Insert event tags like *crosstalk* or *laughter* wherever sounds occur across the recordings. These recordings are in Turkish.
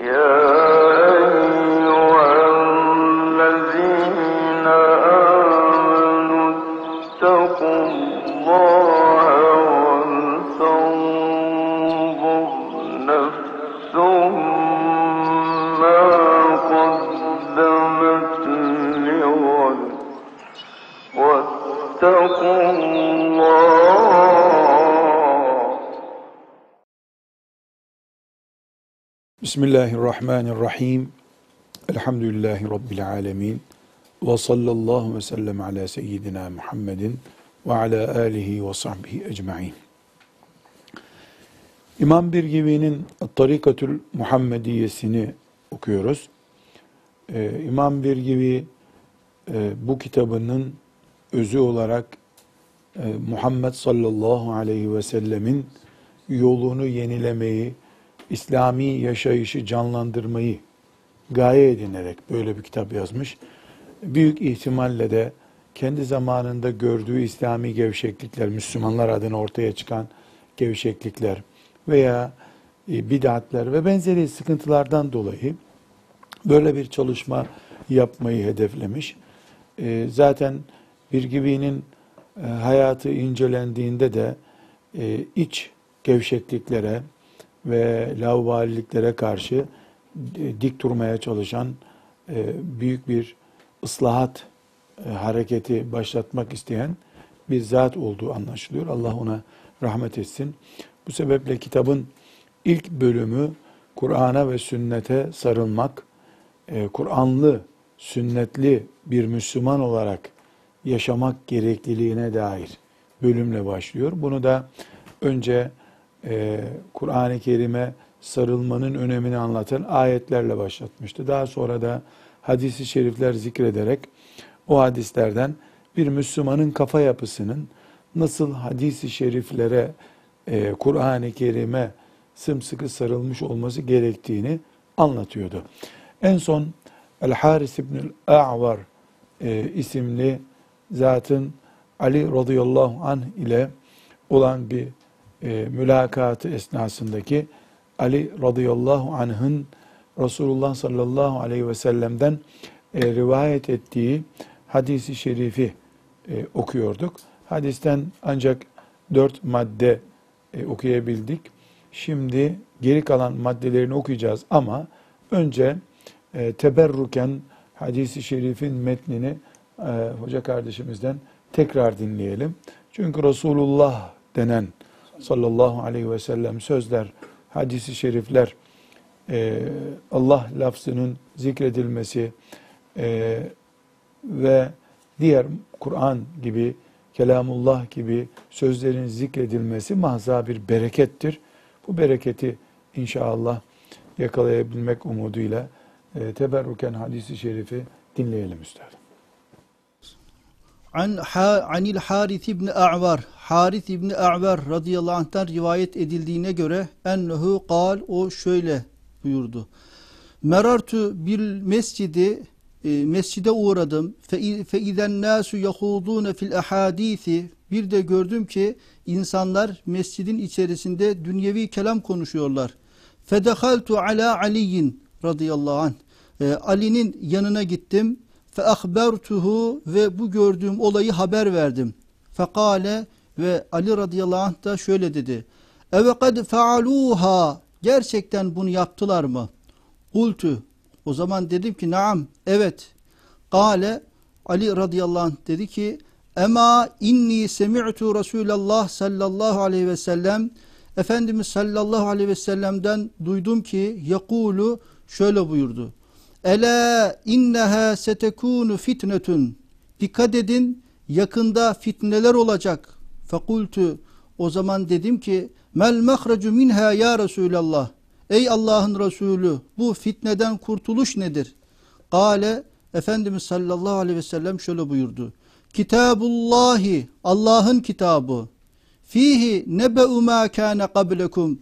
Yeah. Bismillahirrahmanirrahim. Elhamdülillahi Rabbil alemin. Ve sallallahu ve sellem ala seyyidina Muhammedin ve ala alihi ve sahbihi ecma'in. İmam Birgivi'nin Tarikatül Muhammediyesini okuyoruz. Ee, İmam Birgivi e, bu kitabının özü olarak e, Muhammed sallallahu aleyhi ve sellemin yolunu yenilemeyi, İslami yaşayışı canlandırmayı gaye edinerek böyle bir kitap yazmış. Büyük ihtimalle de kendi zamanında gördüğü İslami gevşeklikler, Müslümanlar adına ortaya çıkan gevşeklikler veya e, bid'atler ve benzeri sıkıntılardan dolayı böyle bir çalışma yapmayı hedeflemiş. E, Zaten Birgibi'nin e, hayatı incelendiğinde de iç gevşekliklere ve laubaliklere karşı dik durmaya çalışan e, büyük bir ıslahat e, hareketi başlatmak isteyen bir zat olduğu anlaşılıyor. Allah ona rahmet etsin. Bu sebeple kitabın ilk bölümü Kur'an'a ve sünnete sarılmak, e, Kur'anlı, sünnetli bir Müslüman olarak yaşamak gerekliliğine dair bölümle başlıyor. Bunu da önce e, Kur'an-ı Kerim'e sarılmanın önemini anlatan ayetlerle başlatmıştı. Daha sonra da hadisi şerifler zikrederek o hadislerden bir Müslümanın kafa yapısının nasıl hadisi şeriflere, e, Kur'an-ı Kerim'e sımsıkı sarılmış olması gerektiğini anlatıyordu. En son El-Haris İbnül A'var e, isimli zatın Ali radıyallahu anh ile olan bir e, mülakatı esnasındaki Ali radıyallahu anh'ın Resulullah sallallahu aleyhi ve sellem'den e, rivayet ettiği hadisi şerifi e, okuyorduk. Hadisten ancak dört madde e, okuyabildik. Şimdi geri kalan maddelerini okuyacağız ama önce e, teberruken hadisi şerifin metnini e, hoca kardeşimizden tekrar dinleyelim. Çünkü Resulullah denen sallallahu aleyhi ve sellem sözler, hadisi şerifler, e, Allah lafzının zikredilmesi e, ve diğer Kur'an gibi, kelamullah gibi sözlerin zikredilmesi mahza bir berekettir. Bu bereketi inşallah yakalayabilmek umuduyla e, teberruken hadisi şerifi dinleyelim üstadım. An ha, anil Haris ibn A'var Haris ibn A'var radıyallahu anh'tan rivayet edildiğine göre ennehu kal o şöyle buyurdu. Merartu bil mescidi e, mescide uğradım. Fe izen nasu yahudun fil ahadisi bir de gördüm ki insanlar mescidin içerisinde dünyevi kelam konuşuyorlar. Fedehaltu ala aliyin radıyallahu anh. E, Ali'nin yanına gittim fe ahbertuhu ve bu gördüğüm olayı haber verdim. Fekale ve Ali radıyallahu anh da şöyle dedi. Eve kad faaluha gerçekten bunu yaptılar mı? Kultu o zaman dedim ki naam evet. Kale Ali radıyallahu anh dedi ki Ema inni semi'tu Resulallah sallallahu aleyhi ve sellem Efendimiz sallallahu aleyhi ve sellem'den duydum ki yakulu şöyle buyurdu. Ela inneha setekunu fitnetun. Dikkat edin yakında fitneler olacak. Fekultu o zaman dedim ki mel mahrecu minha ya Resulallah. Ey Allah'ın Resulü bu fitneden kurtuluş nedir? Kale Efendimiz sallallahu aleyhi ve sellem şöyle buyurdu. Kitabullahi Allah'ın kitabı. Fihi nebe'u ma kana qablekum.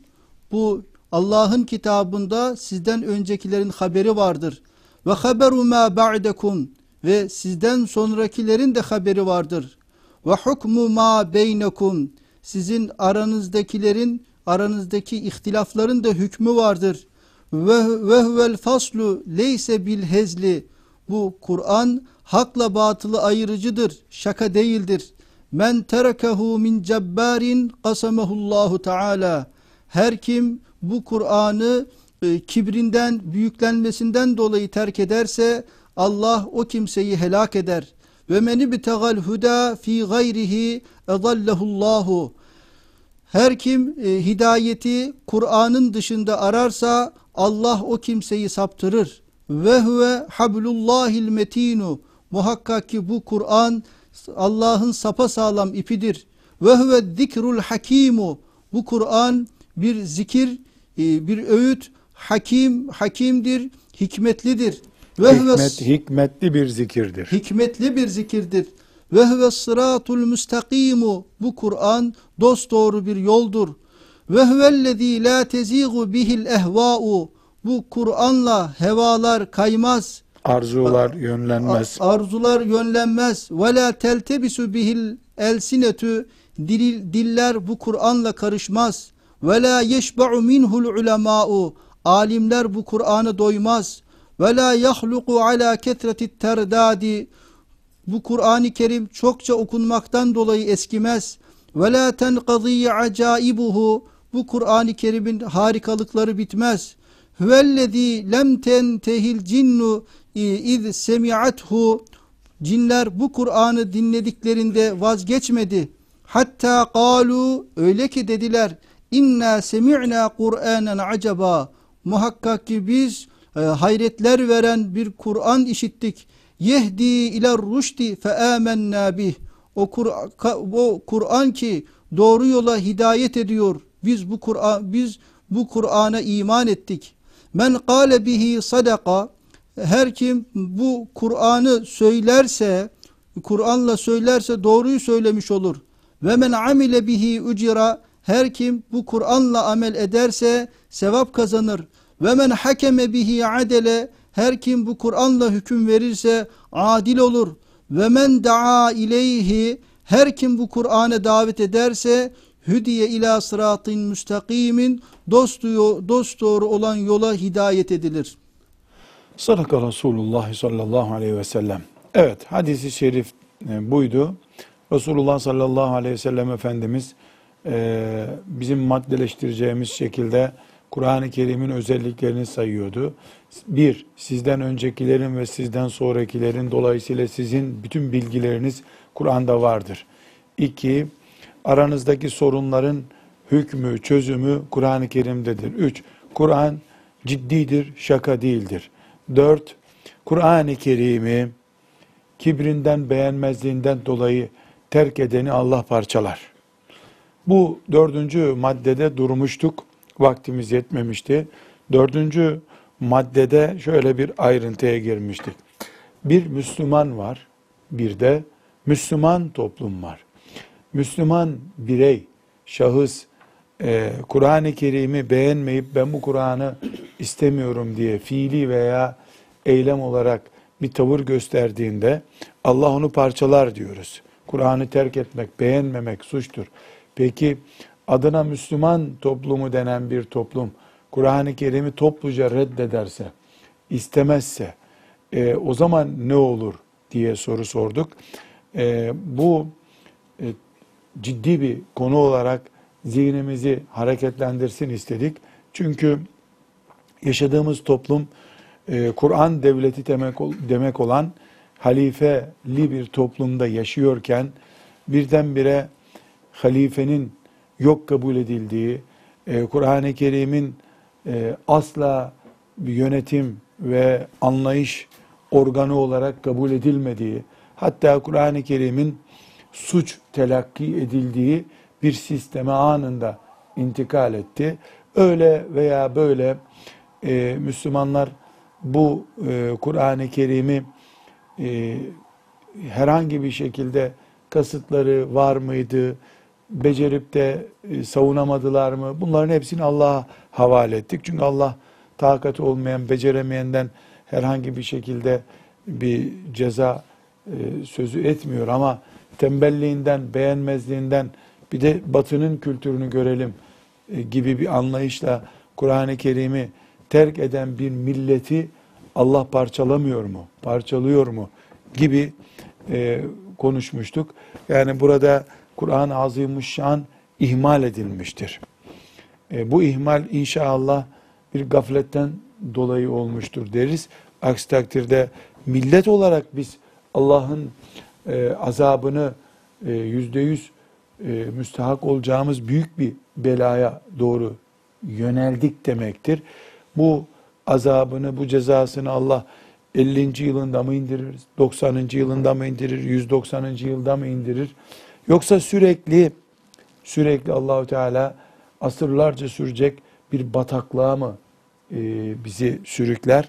Bu Allah'ın kitabında sizden öncekilerin haberi vardır. Ve haberu ma ba'dekum ve sizden sonrakilerin de haberi vardır. Ve hukmu ma beynekum sizin aranızdakilerin aranızdaki ihtilafların da hükmü vardır. ve ve huvel faslu leyse bil hezli. Bu Kur'an hakla batılı ayırıcıdır. Şaka değildir. Men terekehu min cebbarin kasamehullahu teala. Her kim bu Kur'an'ı e, kibrinden, büyüklenmesinden dolayı terk ederse Allah o kimseyi helak eder. Ve meni bitegal huda fi gayrihi edallehullahu. Her kim e, hidayeti Kur'an'ın dışında ararsa Allah o kimseyi saptırır. Ve huve hablullahil metinu. Muhakkak ki bu Kur'an Allah'ın sapasağlam ipidir. Ve huve zikrul hakimu. Bu Kur'an bir zikir, e, bir öğüt, hakim, hakimdir, hikmetlidir. Ve Hikmet, hikmetli bir zikirdir. hikmetli bir zikirdir. Ve huve sıratul müstakimu. Bu Kur'an dosdoğru bir yoldur. Ve huvellezî la tezigu bihil ehvâ'u. Bu Kur'anla hevalar kaymaz. Arzular yönlenmez. Arzular yönlenmez. Ve la teltebisu bihil elsinetü. Dil, diller bu Kur'anla karışmaz. Ve la yeşba'u minhul ulemâ'u. Alimler bu Kur'an'a doymaz. Ve la yahluku ala ketretit terdadi. Bu Kur'an-ı Kerim çokça okunmaktan dolayı eskimez. Ve la tenqadî acaibuhu. Bu Kur'an-ı Kerim'in harikalıkları bitmez. Huvellezî lem tentehil cinnu iz semi'athu. Cinler bu Kur'an'ı dinlediklerinde vazgeçmedi. Hatta kalu öyle ki dediler inna semi'na Kur'anen acaba. Muhakkak ki biz e, hayretler veren bir Kur'an işittik. Yehdi ila rüşdi fe amennâ bih. O Kur'an ki doğru yola hidayet ediyor. Biz bu Kur'an biz bu Kur'an'a iman ettik. Men kâle bihi sadaka her kim bu Kur'an'ı söylerse Kur'an'la söylerse doğruyu söylemiş olur. Ve men amile bihi ucira her kim bu Kur'an'la amel ederse sevap kazanır. Ve men hakeme bihi adele her kim bu Kur'an'la hüküm verirse adil olur. Ve men daa ileyhi her kim bu Kur'an'a davet ederse hüdiye ila sıratın müstakimin dost, dost doğru olan yola hidayet edilir. Sadaka Resulullah sallallahu aleyhi ve sellem. Evet hadisi şerif e, buydu. Resulullah sallallahu aleyhi ve sellem Efendimiz e, bizim maddeleştireceğimiz şekilde Kur'an-ı Kerim'in özelliklerini sayıyordu. Bir, sizden öncekilerin ve sizden sonrakilerin dolayısıyla sizin bütün bilgileriniz Kur'an'da vardır. İki, aranızdaki sorunların hükmü, çözümü Kur'an-ı Kerim'dedir. Üç, Kur'an ciddidir, şaka değildir. Dört, Kur'an-ı Kerim'i kibrinden, beğenmezliğinden dolayı terk edeni Allah parçalar. Bu dördüncü maddede durmuştuk. Vaktimiz yetmemişti. Dördüncü maddede şöyle bir ayrıntıya girmiştik. Bir Müslüman var, bir de Müslüman toplum var. Müslüman birey, şahıs, e, Kur'an-ı Kerim'i beğenmeyip ben bu Kur'an'ı istemiyorum diye fiili veya eylem olarak bir tavır gösterdiğinde Allah onu parçalar diyoruz. Kur'an'ı terk etmek, beğenmemek suçtur. Peki adına Müslüman toplumu denen bir toplum Kur'an-ı Kerim'i topluca reddederse, istemezse e, o zaman ne olur diye soru sorduk. E, bu e, ciddi bir konu olarak zihnimizi hareketlendirsin istedik. Çünkü yaşadığımız toplum e, Kur'an devleti demek, demek olan halifeli bir toplumda yaşıyorken birdenbire halifenin yok kabul edildiği, e, Kur'an-ı Kerim'in e, asla bir yönetim ve anlayış organı olarak kabul edilmediği, hatta Kur'an-ı Kerim'in suç telakki edildiği bir sisteme anında intikal etti. Öyle veya böyle e, Müslümanlar bu Kur'an-ı Kerim'i herhangi bir şekilde kasıtları var mıydı, becerip de e, savunamadılar mı? Bunların hepsini Allah'a havale ettik. Çünkü Allah takati olmayan, beceremeyenden herhangi bir şekilde bir ceza e, sözü etmiyor ama tembelliğinden, beğenmezliğinden bir de batının kültürünü görelim e, gibi bir anlayışla Kur'an-ı Kerim'i terk eden bir milleti Allah parçalamıyor mu? Parçalıyor mu? Gibi konuşmuştuk. Yani burada Kur'an-ı Azimuşşan ihmal edilmiştir. E, bu ihmal inşallah bir gafletten dolayı olmuştur deriz. Aksi takdirde millet olarak biz Allah'ın e, azabını e, yüzde yüz e, müstahak olacağımız büyük bir belaya doğru yöneldik demektir. Bu azabını, bu cezasını Allah 50. yılında mı indirir, 90. yılında mı indirir, 190. yılda mı indirir? Yoksa sürekli sürekli Allahu Teala asırlarca sürecek bir bataklığa mı e, bizi sürükler?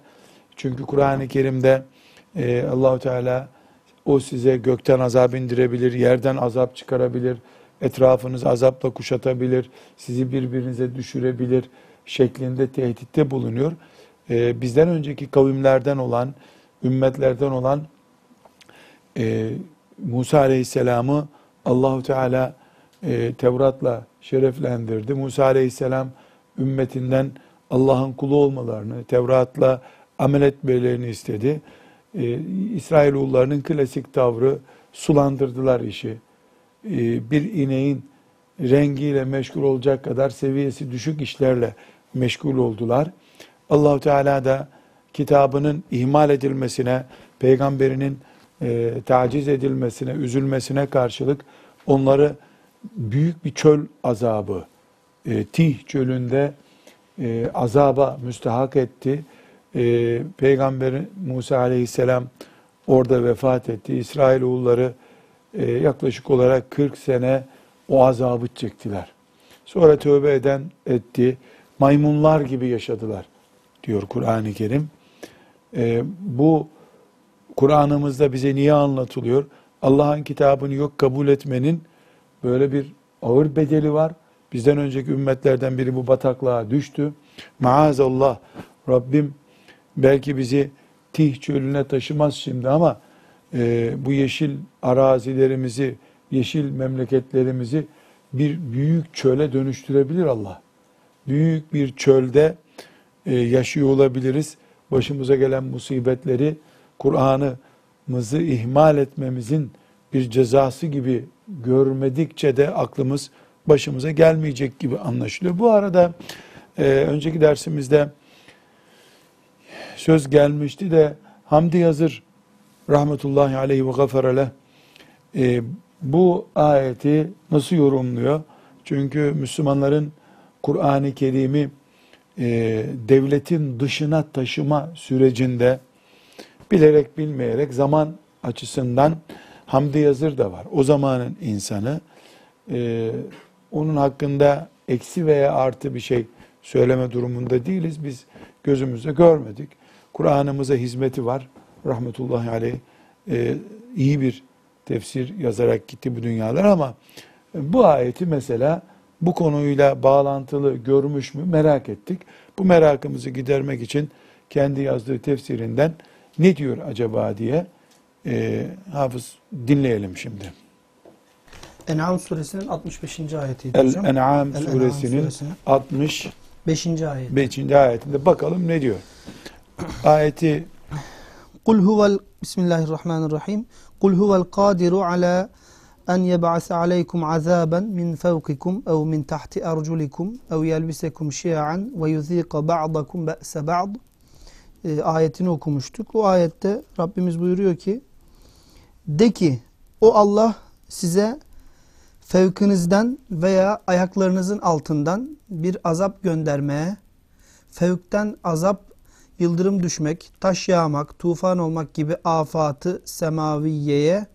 Çünkü Kur'an-ı Kerim'de e, Allahu Teala o size gökten azap indirebilir, yerden azap çıkarabilir, etrafınızı azapla kuşatabilir, sizi birbirinize düşürebilir şeklinde tehditte bulunuyor. Ee, bizden önceki kavimlerden olan, ümmetlerden olan e, Musa Aleyhisselam'ı Allahu Teala e, Tevrat'la şereflendirdi. Musa Aleyhisselam ümmetinden Allah'ın kulu olmalarını, Tevrat'la amel etmelerini istedi. E, İsrailoğullarının klasik tavrı sulandırdılar işi. E, bir ineğin rengiyle meşgul olacak kadar seviyesi düşük işlerle meşgul oldular. Allahu Teala da kitabının ihmal edilmesine, peygamberinin e, taciz edilmesine, üzülmesine karşılık onları büyük bir çöl azabı, e, Tih çölünde e, azaba müstahak etti. E, Peygamber Musa aleyhisselam orada vefat etti. İsrailoğulları e, yaklaşık olarak 40 sene o azabı çektiler. Sonra tövbe eden etti. Maymunlar gibi yaşadılar diyor Kur'an-ı Kerim. E, bu Kur'an'ımızda bize niye anlatılıyor? Allah'ın kitabını yok kabul etmenin böyle bir ağır bedeli var. Bizden önceki ümmetlerden biri bu bataklığa düştü. Maazallah Rabbim belki bizi Tih çölüne taşımaz şimdi ama e, bu yeşil arazilerimizi, yeşil memleketlerimizi bir büyük çöle dönüştürebilir Allah. Büyük bir çölde e, yaşıyor olabiliriz. Başımıza gelen musibetleri Kur'an'ımızı ihmal etmemizin bir cezası gibi görmedikçe de aklımız başımıza gelmeyecek gibi anlaşılıyor. Bu arada e, önceki dersimizde söz gelmişti de Hamdi Yazır rahmetullahi aleyhi ve gafarele e, bu ayeti nasıl yorumluyor? Çünkü Müslümanların Kur'an-ı Kerim'i e, devletin dışına taşıma sürecinde bilerek bilmeyerek zaman açısından Hamdi Yazır da var. O zamanın insanı e, onun hakkında eksi veya artı bir şey söyleme durumunda değiliz. Biz gözümüzde görmedik. Kur'an'ımıza hizmeti var. Rahmetullahi aleyh e, iyi bir tefsir yazarak gitti bu dünyalar ama bu ayeti mesela bu konuyla bağlantılı görmüş mü merak ettik. Bu merakımızı gidermek için kendi yazdığı tefsirinden ne diyor acaba diye e, hafız dinleyelim şimdi. En'am suresinin 65. ayetiydi hocam. El-En'am El-En'am suresinin suresinin 65. 5. ayet. ayetinde bakalım ne diyor. Ayeti Kul huvel Bismillahirrahmanirrahim. Kul huvel kadiru ala en yeb'ase aleykum azaben min fevkikum ev min tahti arculikum ev yelbisekum şia'an ve yuzika ba'dakum be'se ba'd e, ayetini okumuştuk. O ayette Rabbimiz buyuruyor ki de ki o Allah size fevkinizden veya ayaklarınızın altından bir azap göndermeye, fevkten azap, yıldırım düşmek, taş yağmak, tufan olmak gibi afatı semaviyeye,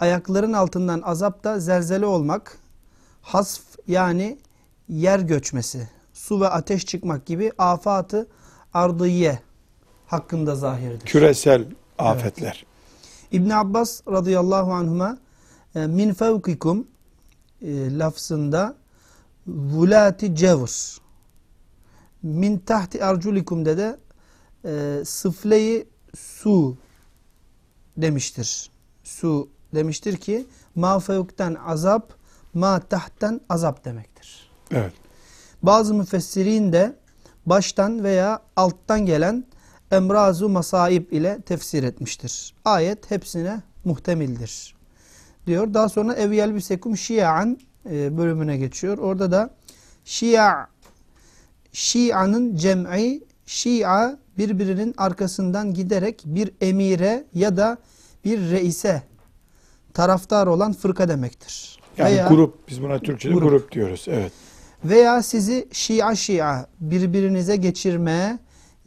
ayakların altından azap da zelzele olmak, hasf yani yer göçmesi, su ve ateş çıkmak gibi afatı ardıye hakkında zahirdir. küresel afetler. İbn Abbas radıyallahu anhuma e, min fevkikum e, lafzında vulati cevr min tahti arculikum de e, sıfleyi su demiştir. Su demiştir ki ma fevkten azap ma tahten azap demektir. Evet. Bazı müfessirin de baştan veya alttan gelen emrazu masaib ile tefsir etmiştir. Ayet hepsine muhtemildir. Diyor. Daha sonra ev yelbisekum şia'an e, bölümüne geçiyor. Orada da şia şia'nın cem'i şia birbirinin arkasından giderek bir emire ya da bir reise taraftar olan fırka demektir. Yani Veya- grup, biz buna Türkçe'de grup. Grup. diyoruz. Evet. veya sizi şia şia birbirinize geçirmeye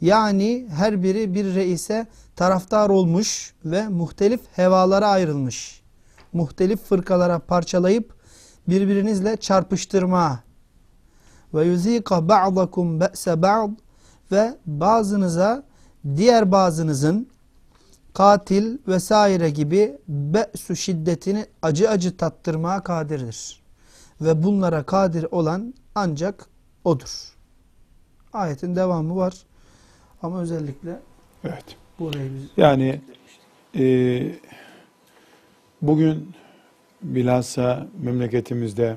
yani her biri bir reise taraftar olmuş ve muhtelif hevalara ayrılmış. Muhtelif fırkalara parçalayıp birbirinizle çarpıştırma. Ve yuzika ba'dakum be'se ba'd ve bazınıza diğer bazınızın katil vesaire gibi be'su şiddetini acı acı tattırmaya kadirdir. Ve bunlara kadir olan ancak odur. Ayetin devamı var. Ama özellikle Evet. burayı biz Yani e, bugün bilhassa memleketimizde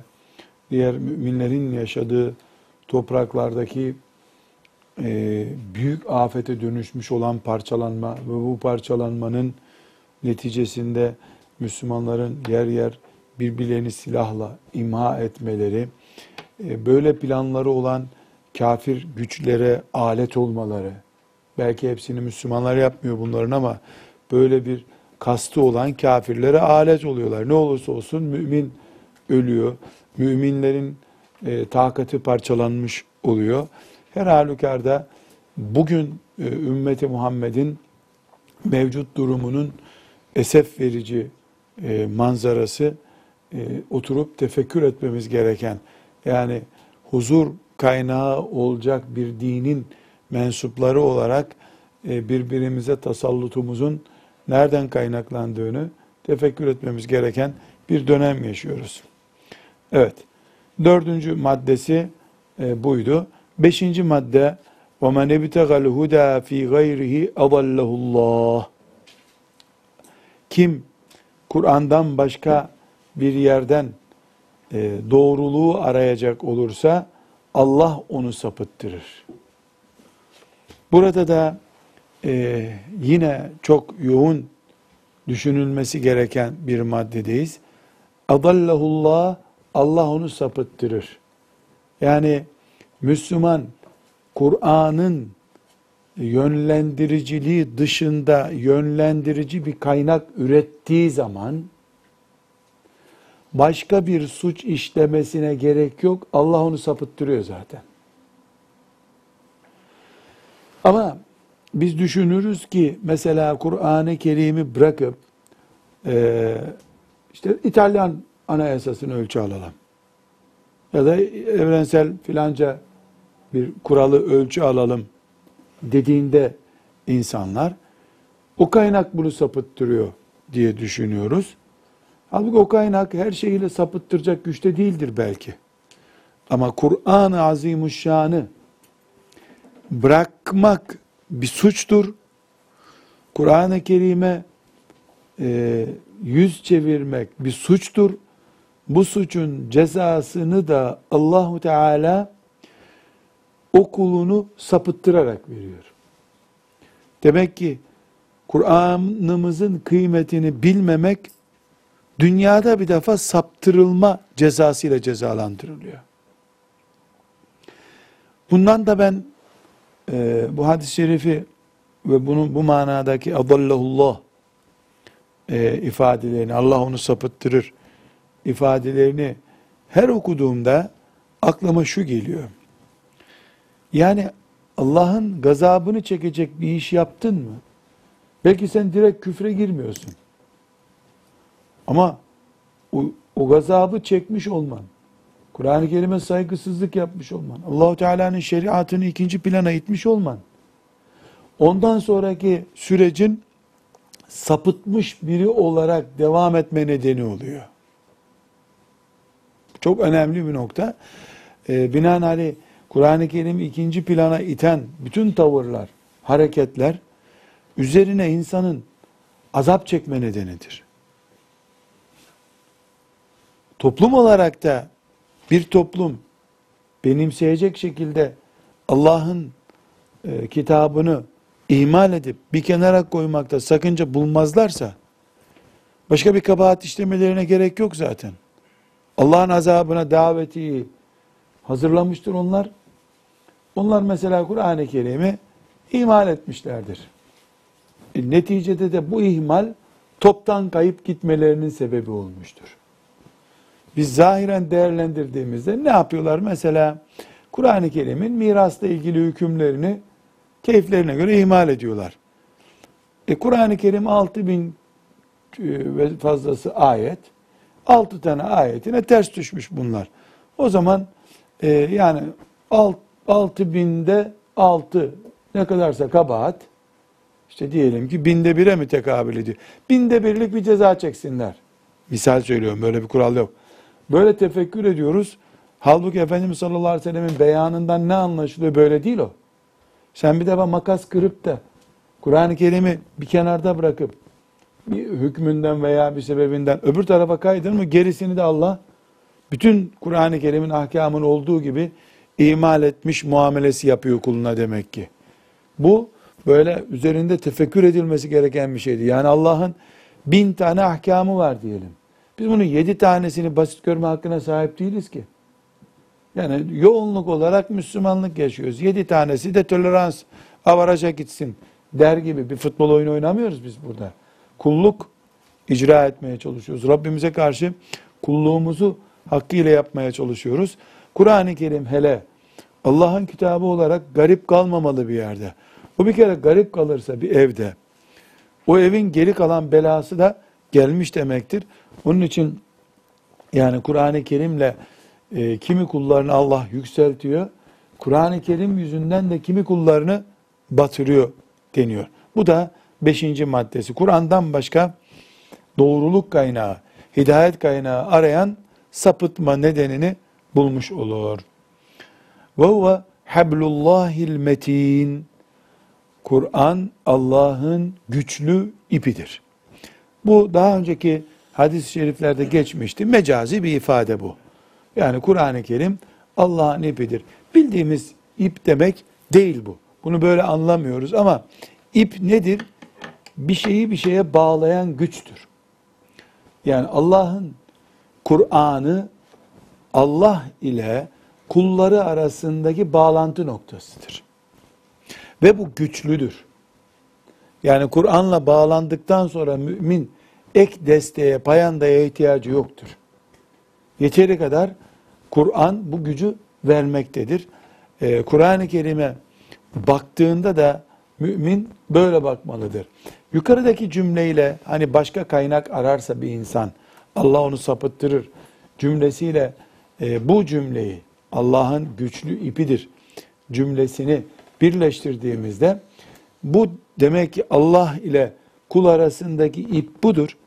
diğer müminlerin yaşadığı topraklardaki e, büyük afete dönüşmüş olan parçalanma ve bu parçalanmanın neticesinde Müslümanların yer yer birbirlerini silahla imha etmeleri, e, böyle planları olan kafir güçlere alet olmaları, belki hepsini Müslümanlar yapmıyor bunların ama böyle bir kastı olan kafirlere alet oluyorlar. Ne olursa olsun mümin ölüyor. Müminlerin e, takati parçalanmış oluyor. Her halükarda bugün e, ümmeti Muhammed'in mevcut durumunun esef verici e, manzarası e, oturup tefekkür etmemiz gereken yani huzur kaynağı olacak bir dinin mensupları olarak e, birbirimize tasallutumuzun nereden kaynaklandığını tefekkür etmemiz gereken bir dönem yaşıyoruz. Evet. Dördüncü maddesi e, buydu. Beşinci madde وَمَنْ اِبْتَغَ الْهُدَى ف۪ي غَيْرِهِ اَضَلَّهُ اللّٰهِ Kim Kur'an'dan başka bir yerden e, doğruluğu arayacak olursa Allah onu sapıttırır. Burada da e, yine çok yoğun düşünülmesi gereken bir maddedeyiz. Adallahullah Allah onu sapıttırır. Yani Müslüman Kur'an'ın yönlendiriciliği dışında yönlendirici bir kaynak ürettiği zaman başka bir suç işlemesine gerek yok. Allah onu sapıttırıyor zaten. Ama biz düşünürüz ki mesela Kur'an-ı Kerim'i bırakıp eee, işte İtalyan anayasasını ölçü alalım. Ya da evrensel filanca bir kuralı ölçü alalım dediğinde insanlar o kaynak bunu sapıttırıyor diye düşünüyoruz. Halbuki o kaynak her şeyiyle sapıttıracak güçte değildir belki. Ama Kur'an-ı Azimuşşan'ı bırakmak bir suçtur. Kur'an-ı Kerim'e e, yüz çevirmek bir suçtur. Bu suçun cezasını da Allahu Teala o kulunu sapıttırarak veriyor. Demek ki Kur'an'ımızın kıymetini bilmemek dünyada bir defa saptırılma cezasıyla cezalandırılıyor. Bundan da ben e, bu hadis-i şerifi ve bunun bu manadaki adallahullah e, ifadelerini Allah onu sapıttırır ifadelerini her okuduğumda aklıma şu geliyor. Yani Allah'ın gazabını çekecek bir iş yaptın mı? Belki sen direkt küfre girmiyorsun. Ama o, o gazabı çekmiş olman, Kur'an-ı Kerim'e saygısızlık yapmış olman, Allahu Teala'nın şeriatını ikinci plana itmiş olman, ondan sonraki sürecin sapıtmış biri olarak devam etme nedeni oluyor. Çok önemli bir nokta. Ee, binaenaleyh Kur'an-ı Kerim ikinci plana iten bütün tavırlar, hareketler üzerine insanın azap çekme nedenidir. Toplum olarak da bir toplum benimseyecek şekilde Allah'ın e, kitabını ihmal edip bir kenara koymakta sakınca bulmazlarsa başka bir kabahat işlemelerine gerek yok zaten. Allah'ın azabına daveti hazırlamıştır onlar. Onlar mesela Kur'an-ı Kerim'i ihmal etmişlerdir. E, neticede de bu ihmal toptan kayıp gitmelerinin sebebi olmuştur. Biz zahiren değerlendirdiğimizde ne yapıyorlar? Mesela Kur'an-ı Kerim'in mirasla ilgili hükümlerini keyiflerine göre ihmal ediyorlar. E, Kur'an-ı Kerim 6000 e, ve fazlası ayet. 6 tane ayetine ters düşmüş bunlar. O zaman e, yani 6000'de 6 ne kadarsa kabahat işte diyelim ki binde bire mi tekabül ediyor? Binde birlik bir ceza çeksinler. Misal söylüyorum böyle bir kural yok. Böyle tefekkür ediyoruz. Halbuki Efendimiz sallallahu aleyhi ve sellemin beyanından ne anlaşılıyor böyle değil o. Sen bir defa makas kırıp da Kur'an-ı Kerim'i bir kenarda bırakıp bir hükmünden veya bir sebebinden öbür tarafa kaydın mı gerisini de Allah bütün Kur'an-ı Kerim'in ahkamın olduğu gibi imal etmiş muamelesi yapıyor kuluna demek ki. Bu böyle üzerinde tefekkür edilmesi gereken bir şeydi. Yani Allah'ın bin tane ahkamı var diyelim. Biz bunun yedi tanesini basit görme hakkına sahip değiliz ki. Yani yoğunluk olarak Müslümanlık yaşıyoruz. Yedi tanesi de tolerans, avaraja gitsin der gibi bir futbol oyunu oynamıyoruz biz burada. Kulluk icra etmeye çalışıyoruz. Rabbimize karşı kulluğumuzu hakkıyla yapmaya çalışıyoruz. Kur'an-ı Kerim hele Allah'ın kitabı olarak garip kalmamalı bir yerde. O bir kere garip kalırsa bir evde, o evin geri kalan belası da gelmiş demektir. Onun için yani Kur'an-ı Kerim'le e, kimi kullarını Allah yükseltiyor, Kur'an-ı Kerim yüzünden de kimi kullarını batırıyor deniyor. Bu da beşinci maddesi. Kur'an'dan başka doğruluk kaynağı, hidayet kaynağı arayan sapıtma nedenini bulmuş olur. Ve huve hablullahil metin. Kur'an Allah'ın güçlü ipidir. Bu daha önceki hadis-i şeriflerde geçmişti. Mecazi bir ifade bu. Yani Kur'an-ı Kerim Allah'ın ipidir. Bildiğimiz ip demek değil bu. Bunu böyle anlamıyoruz ama ip nedir? Bir şeyi bir şeye bağlayan güçtür. Yani Allah'ın Kur'an'ı Allah ile kulları arasındaki bağlantı noktasıdır. Ve bu güçlüdür. Yani Kur'an'la bağlandıktan sonra mümin ek desteğe, payandaya ihtiyacı yoktur. Yeteri kadar Kur'an bu gücü vermektedir. Ee, Kur'an-ı Kerim'e baktığında da mümin böyle bakmalıdır. Yukarıdaki cümleyle hani başka kaynak ararsa bir insan Allah onu sapıttırır cümlesiyle e, bu cümleyi Allah'ın güçlü ipidir cümlesini birleştirdiğimizde bu demek ki Allah ile kul arasındaki ip budur.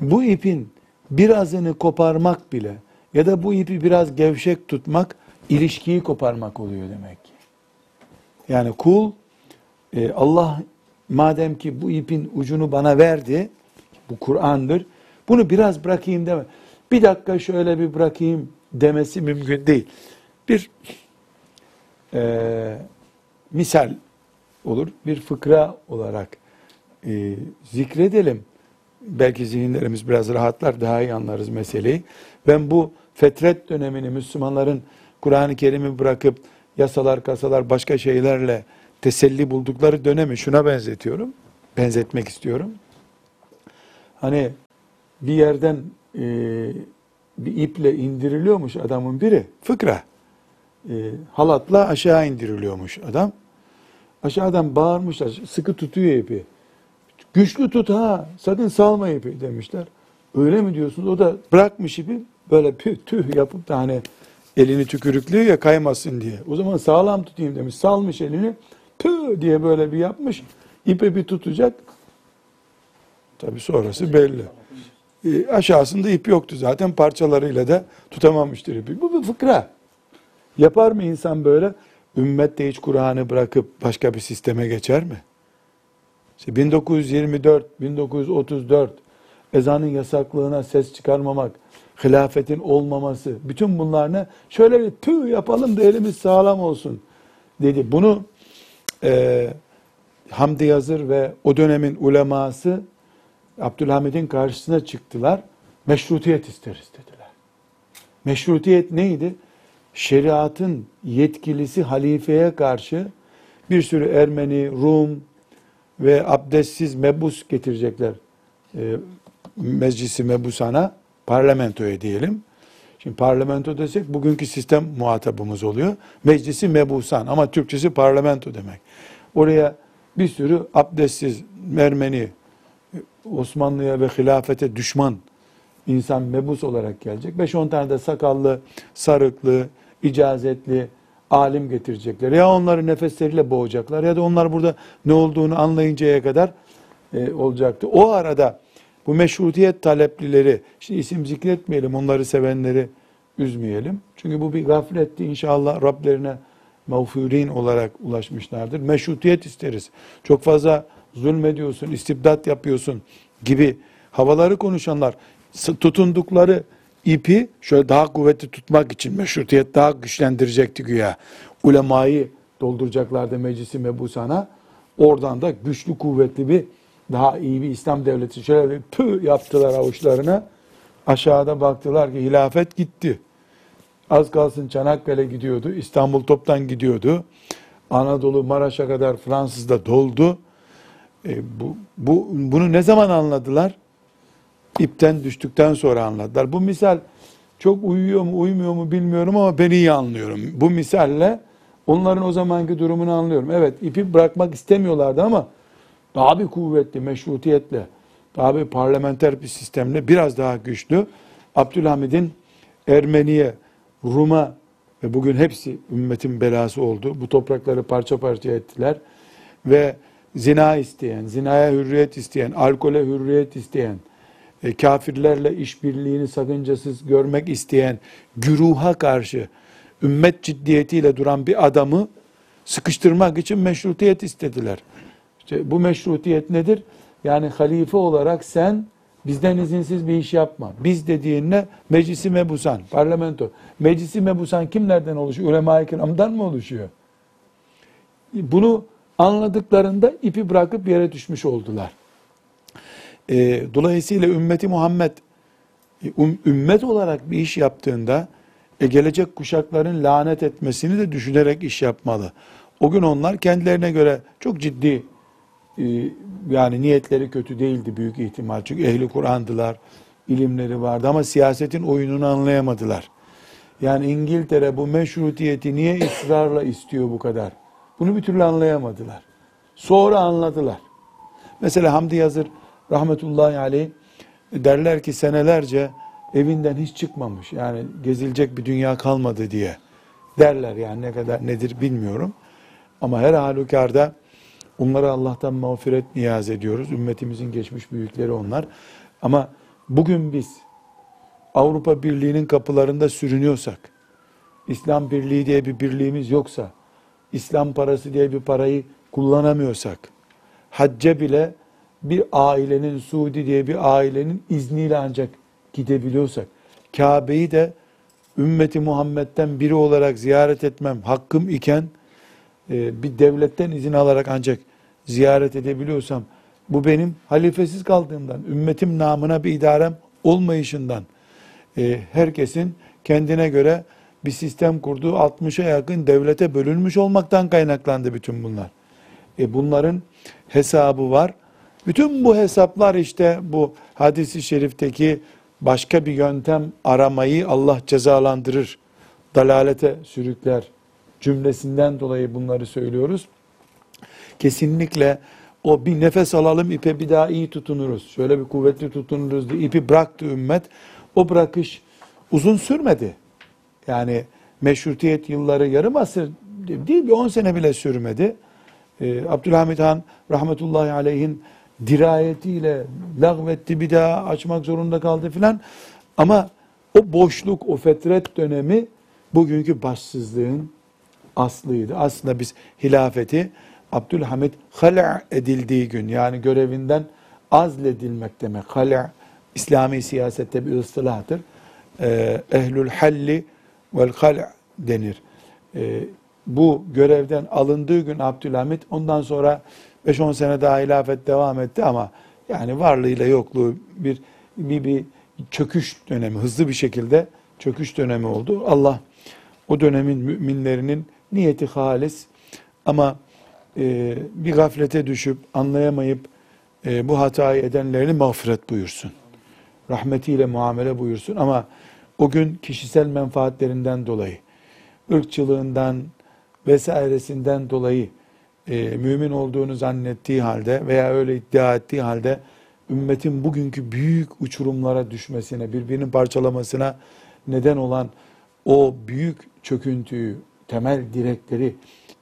Bu ipin birazını koparmak bile ya da bu ipi biraz gevşek tutmak ilişkiyi koparmak oluyor demek ki. Yani kul e, Allah madem ki bu ipin ucunu bana verdi, bu Kur'an'dır, bunu biraz bırakayım deme. Bir dakika şöyle bir bırakayım demesi mümkün değil. Bir e, misal olur, bir fıkra olarak e, zikredelim. Belki zihinlerimiz biraz rahatlar, daha iyi anlarız meseleyi. Ben bu fetret dönemini Müslümanların Kur'an-ı Kerim'i bırakıp yasalar, kasalar, başka şeylerle teselli buldukları dönemi şuna benzetiyorum. Benzetmek istiyorum. Hani bir yerden e, bir iple indiriliyormuş adamın biri. Fıkra. E, halatla aşağı indiriliyormuş adam. Aşağıdan bağırmışlar. Sıkı tutuyor ipi. Güçlü tut ha. Sakın salma ipi demişler. Öyle mi diyorsunuz? O da bırakmış ipi. Böyle püh tüh yapıp da hani elini tükürüklüyor ya kaymasın diye. O zaman sağlam tutayım demiş. Salmış elini. Püh diye böyle bir yapmış. İpe bir tutacak. Tabi sonrası belli. E, aşağısında ip yoktu zaten parçalarıyla da tutamamıştır ipi. Bu bir fıkra. Yapar mı insan böyle? Ümmet de hiç Kur'an'ı bırakıp başka bir sisteme geçer mi? İşte 1924, 1934 ezanın yasaklığına ses çıkarmamak, hilafetin olmaması, bütün bunlar ne? Şöyle bir tüh yapalım da elimiz sağlam olsun dedi. Bunu e, Hamdi Yazır ve o dönemin uleması Abdülhamid'in karşısına çıktılar. Meşrutiyet isteriz dediler. Meşrutiyet neydi? Şeriatın yetkilisi halifeye karşı bir sürü Ermeni, Rum ve abdestsiz mebus getirecekler e, meclisi mebusana, parlamentoya diyelim. Şimdi parlamento desek bugünkü sistem muhatabımız oluyor. Meclisi mebusan ama Türkçesi parlamento demek. Oraya bir sürü abdestsiz Ermeni, Osmanlı'ya ve hilafete düşman insan mebus olarak gelecek. 5-10 tane de sakallı, sarıklı, icazetli alim getirecekler. Ya onları nefesleriyle boğacaklar ya da onlar burada ne olduğunu anlayıncaya kadar e, olacaktı. O arada bu meşrutiyet taleplileri, şimdi isim zikretmeyelim, onları sevenleri üzmeyelim. Çünkü bu bir gafletti. İnşallah Rablerine mağfurin olarak ulaşmışlardır. Meşrutiyet isteriz. Çok fazla zulmediyorsun, istibdat yapıyorsun gibi havaları konuşanlar tutundukları ipi şöyle daha kuvvetli tutmak için meşrutiyet daha güçlendirecekti güya. Ulemayı dolduracaklardı meclisi mebusana. Oradan da güçlü kuvvetli bir daha iyi bir İslam devleti şöyle bir pü yaptılar avuçlarına. Aşağıda baktılar ki hilafet gitti. Az kalsın Çanakkale gidiyordu. İstanbul toptan gidiyordu. Anadolu Maraş'a kadar Fransız'da doldu. E, bu, bu, bunu ne zaman anladılar? İpten düştükten sonra anladılar. Bu misal çok uyuyor mu uymuyor mu bilmiyorum ama ben iyi anlıyorum. Bu misalle onların o zamanki durumunu anlıyorum. Evet ipi bırakmak istemiyorlardı ama daha bir kuvvetli meşrutiyetle, daha bir parlamenter bir sistemle biraz daha güçlü Abdülhamid'in Ermeniye, Rum'a ve bugün hepsi ümmetin belası oldu. Bu toprakları parça parça ettiler. Ve zina isteyen, zinaya hürriyet isteyen, alkole hürriyet isteyen, e, kafirlerle işbirliğini sakıncasız görmek isteyen güruha karşı ümmet ciddiyetiyle duran bir adamı sıkıştırmak için meşrutiyet istediler. İşte bu meşrutiyet nedir? Yani halife olarak sen bizden izinsiz bir iş yapma. Biz dediğin ne? Meclisi mebusan, parlamento. Meclisi mebusan kimlerden oluşuyor? Ulema-i kiramdan mı oluşuyor? Bunu anladıklarında ipi bırakıp yere düşmüş oldular. E, dolayısıyla ümmeti Muhammed e, üm- ümmet olarak bir iş yaptığında e, gelecek kuşakların lanet etmesini de düşünerek iş yapmalı. O gün onlar kendilerine göre çok ciddi e, yani niyetleri kötü değildi büyük ihtimal. Çünkü ehli Kur'an'dılar, ilimleri vardı ama siyasetin oyununu anlayamadılar. Yani İngiltere bu meşrutiyeti niye ısrarla istiyor bu kadar? Bunu bir türlü anlayamadılar. Sonra anladılar. Mesela Hamdi Yazır rahmetullahi aleyh derler ki senelerce evinden hiç çıkmamış. Yani gezilecek bir dünya kalmadı diye derler yani ne kadar nedir bilmiyorum. Ama her halükarda onlara Allah'tan mağfiret niyaz ediyoruz. Ümmetimizin geçmiş büyükleri onlar. Ama bugün biz Avrupa Birliği'nin kapılarında sürünüyorsak, İslam Birliği diye bir birliğimiz yoksa, İslam parası diye bir parayı kullanamıyorsak, hacca bile bir ailenin, Suudi diye bir ailenin izniyle ancak gidebiliyorsak, Kabe'yi de ümmeti Muhammed'den biri olarak ziyaret etmem hakkım iken, e, bir devletten izin alarak ancak ziyaret edebiliyorsam, bu benim halifesiz kaldığımdan, ümmetim namına bir idarem olmayışından, e, herkesin kendine göre bir sistem kurduğu 60'a yakın devlete bölünmüş olmaktan kaynaklandı bütün bunlar. E bunların hesabı var. Bütün bu hesaplar işte bu hadisi şerifteki başka bir yöntem aramayı Allah cezalandırır, dalalete sürükler cümlesinden dolayı bunları söylüyoruz. Kesinlikle o bir nefes alalım ipe bir daha iyi tutunuruz. Şöyle bir kuvvetli tutunuruz diye ipi bıraktı ümmet. O bırakış uzun sürmedi. Yani meşrutiyet yılları yarım asır değil bir 10 sene bile sürmedi. Ee, Abdülhamid Han rahmetullahi aleyhin dirayetiyle lağvetti bir daha açmak zorunda kaldı filan. Ama o boşluk, o fetret dönemi bugünkü başsızlığın aslıydı. Aslında biz hilafeti Abdülhamid hala edildiği gün yani görevinden azledilmek demek. Hala İslami siyasette bir ıstilahtır. Ee, ehlül halli vel hala denir. Ee, bu görevden alındığı gün Abdülhamit ondan sonra 5-10 sene daha hilafet devam etti ama yani varlığıyla yokluğu bir bir, bir çöküş dönemi hızlı bir şekilde çöküş dönemi oldu. Allah o dönemin müminlerinin niyeti halis ama e, bir gaflete düşüp anlayamayıp e, bu hatayı edenlerini mağfiret buyursun. Rahmetiyle muamele buyursun ama o gün kişisel menfaatlerinden dolayı, ırkçılığından vesairesinden dolayı e, mümin olduğunu zannettiği halde veya öyle iddia ettiği halde ümmetin bugünkü büyük uçurumlara düşmesine, birbirini parçalamasına neden olan o büyük çöküntüyü, temel direkleri,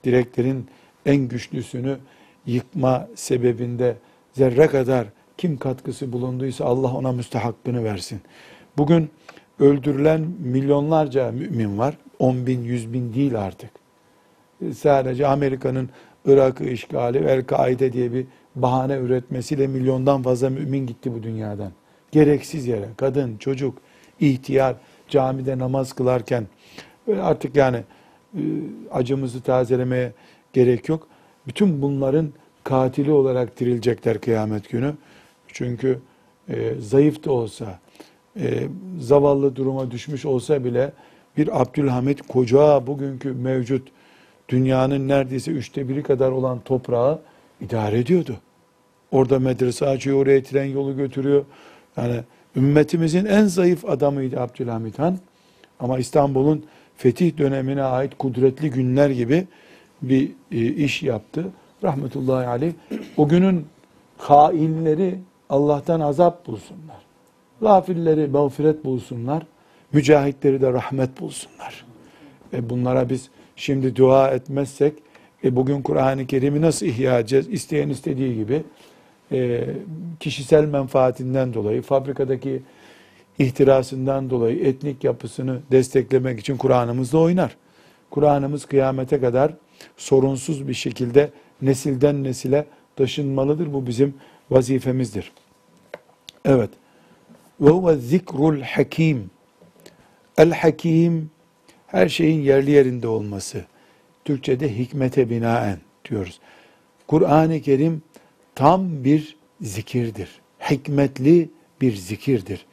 direklerin en güçlüsünü yıkma sebebinde zerre kadar kim katkısı bulunduysa Allah ona müstehakkını versin. Bugün öldürülen milyonlarca mümin var. 10 bin, 100 bin değil artık. Sadece Amerika'nın Irak'ı işgali, El-Kaide diye bir bahane üretmesiyle milyondan fazla mümin gitti bu dünyadan. Gereksiz yere kadın, çocuk, ihtiyar camide namaz kılarken artık yani e, acımızı tazelemeye gerek yok. Bütün bunların katili olarak dirilecekler kıyamet günü. Çünkü e, zayıf da olsa, e, zavallı duruma düşmüş olsa bile bir Abdülhamit koca bugünkü mevcut dünyanın neredeyse üçte biri kadar olan toprağı idare ediyordu. Orada medrese açıyor, oraya tren yolu götürüyor. Yani ümmetimizin en zayıf adamıydı Abdülhamit Han. Ama İstanbul'un fetih dönemine ait kudretli günler gibi bir e, iş yaptı. Rahmetullahi aleyh. O günün hainleri Allah'tan azap bulsunlar. Gafilleri mağfiret bulsunlar. Mücahitleri de rahmet bulsunlar. E bunlara biz şimdi dua etmezsek e bugün Kur'an-ı Kerim'i nasıl ihya edeceğiz? İsteyen istediği gibi e, kişisel menfaatinden dolayı, fabrikadaki ihtirasından dolayı etnik yapısını desteklemek için Kur'an'ımızla oynar. Kur'an'ımız kıyamete kadar sorunsuz bir şekilde nesilden nesile taşınmalıdır. Bu bizim vazifemizdir. Evet. Ve huve zikrul hakim. El hakim her şeyin yerli yerinde olması. Türkçe'de hikmete binaen diyoruz. Kur'an-ı Kerim tam bir zikirdir. Hikmetli bir zikirdir.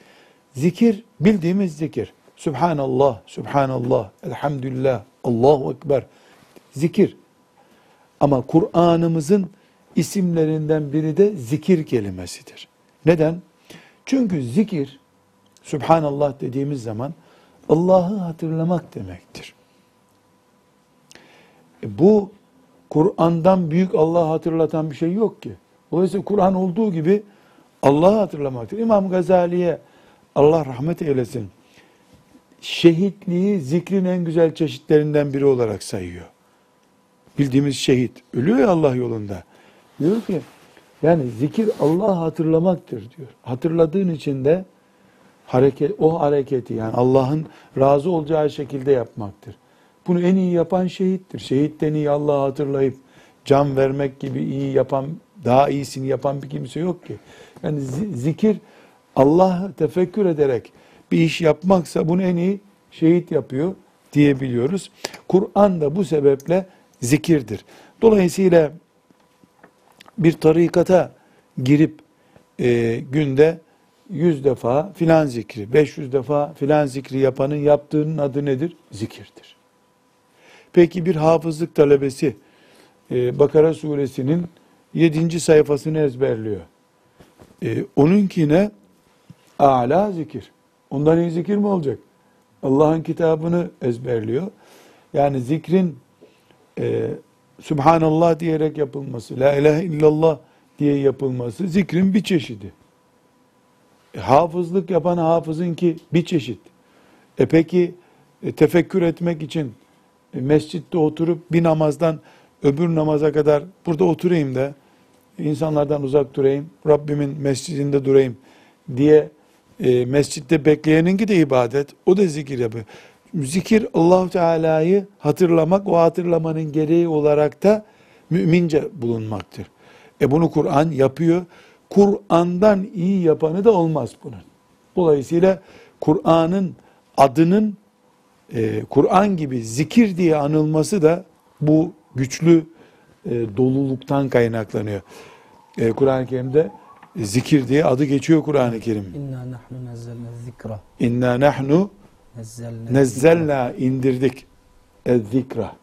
Zikir bildiğimiz zikir. Subhanallah, Subhanallah, Elhamdülillah, Allahu Ekber. Zikir. Ama Kur'an'ımızın isimlerinden biri de zikir kelimesidir. Neden? Çünkü zikir, Subhanallah dediğimiz zaman Allah'ı hatırlamak demektir. E bu Kur'an'dan büyük Allah'ı hatırlatan bir şey yok ki. Dolayısıyla Kur'an olduğu gibi Allah'ı hatırlamaktır. İmam Gazali'ye Allah rahmet eylesin. Şehitliği zikrin en güzel çeşitlerinden biri olarak sayıyor. Bildiğimiz şehit. Ölüyor ya Allah yolunda. Diyor ki yani zikir Allah'ı hatırlamaktır diyor. Hatırladığın için de hareket, o hareketi yani Allah'ın razı olacağı şekilde yapmaktır. Bunu en iyi yapan şehittir. Şehitten iyi Allah'ı hatırlayıp can vermek gibi iyi yapan, daha iyisini yapan bir kimse yok ki. Yani zikir Allah'ı tefekkür ederek bir iş yapmaksa bunu en iyi şehit yapıyor diyebiliyoruz. Kur'an da bu sebeple zikirdir. Dolayısıyla bir tarikata girip e, günde 100 defa filan zikri, 500 defa filan zikri yapanın yaptığının adı nedir? Zikirdir. Peki bir hafızlık talebesi e, Bakara suresinin 7. sayfasını ezberliyor. E, onunkine A'la zikir. Ondan iyi zikir mi olacak? Allah'ın kitabını ezberliyor. Yani zikrin e, Subhanallah diyerek yapılması, La ilahe illallah diye yapılması zikrin bir çeşidi. Hafızlık yapan hafızın ki bir çeşit. E peki e, tefekkür etmek için e, mescitte oturup bir namazdan öbür namaza kadar burada oturayım da insanlardan uzak durayım, Rabbimin mescidinde durayım diye e, mescitte bekleyeninki de ibadet. O da zikir yapıyor. Zikir allah Teala'yı hatırlamak, o hatırlamanın gereği olarak da mümince bulunmaktır. E bunu Kur'an yapıyor. Kur'an'dan iyi yapanı da olmaz bunun. Dolayısıyla Kur'an'ın adının e, Kur'an gibi zikir diye anılması da Bu güçlü e, doluluktan kaynaklanıyor. E, Kur'an-ı Kerim'de zikir diye adı geçiyor Kur'an-ı Kerim. İnna nahnu nezzelne zikra. İnna nahnu nezzelna indirdik. zikra.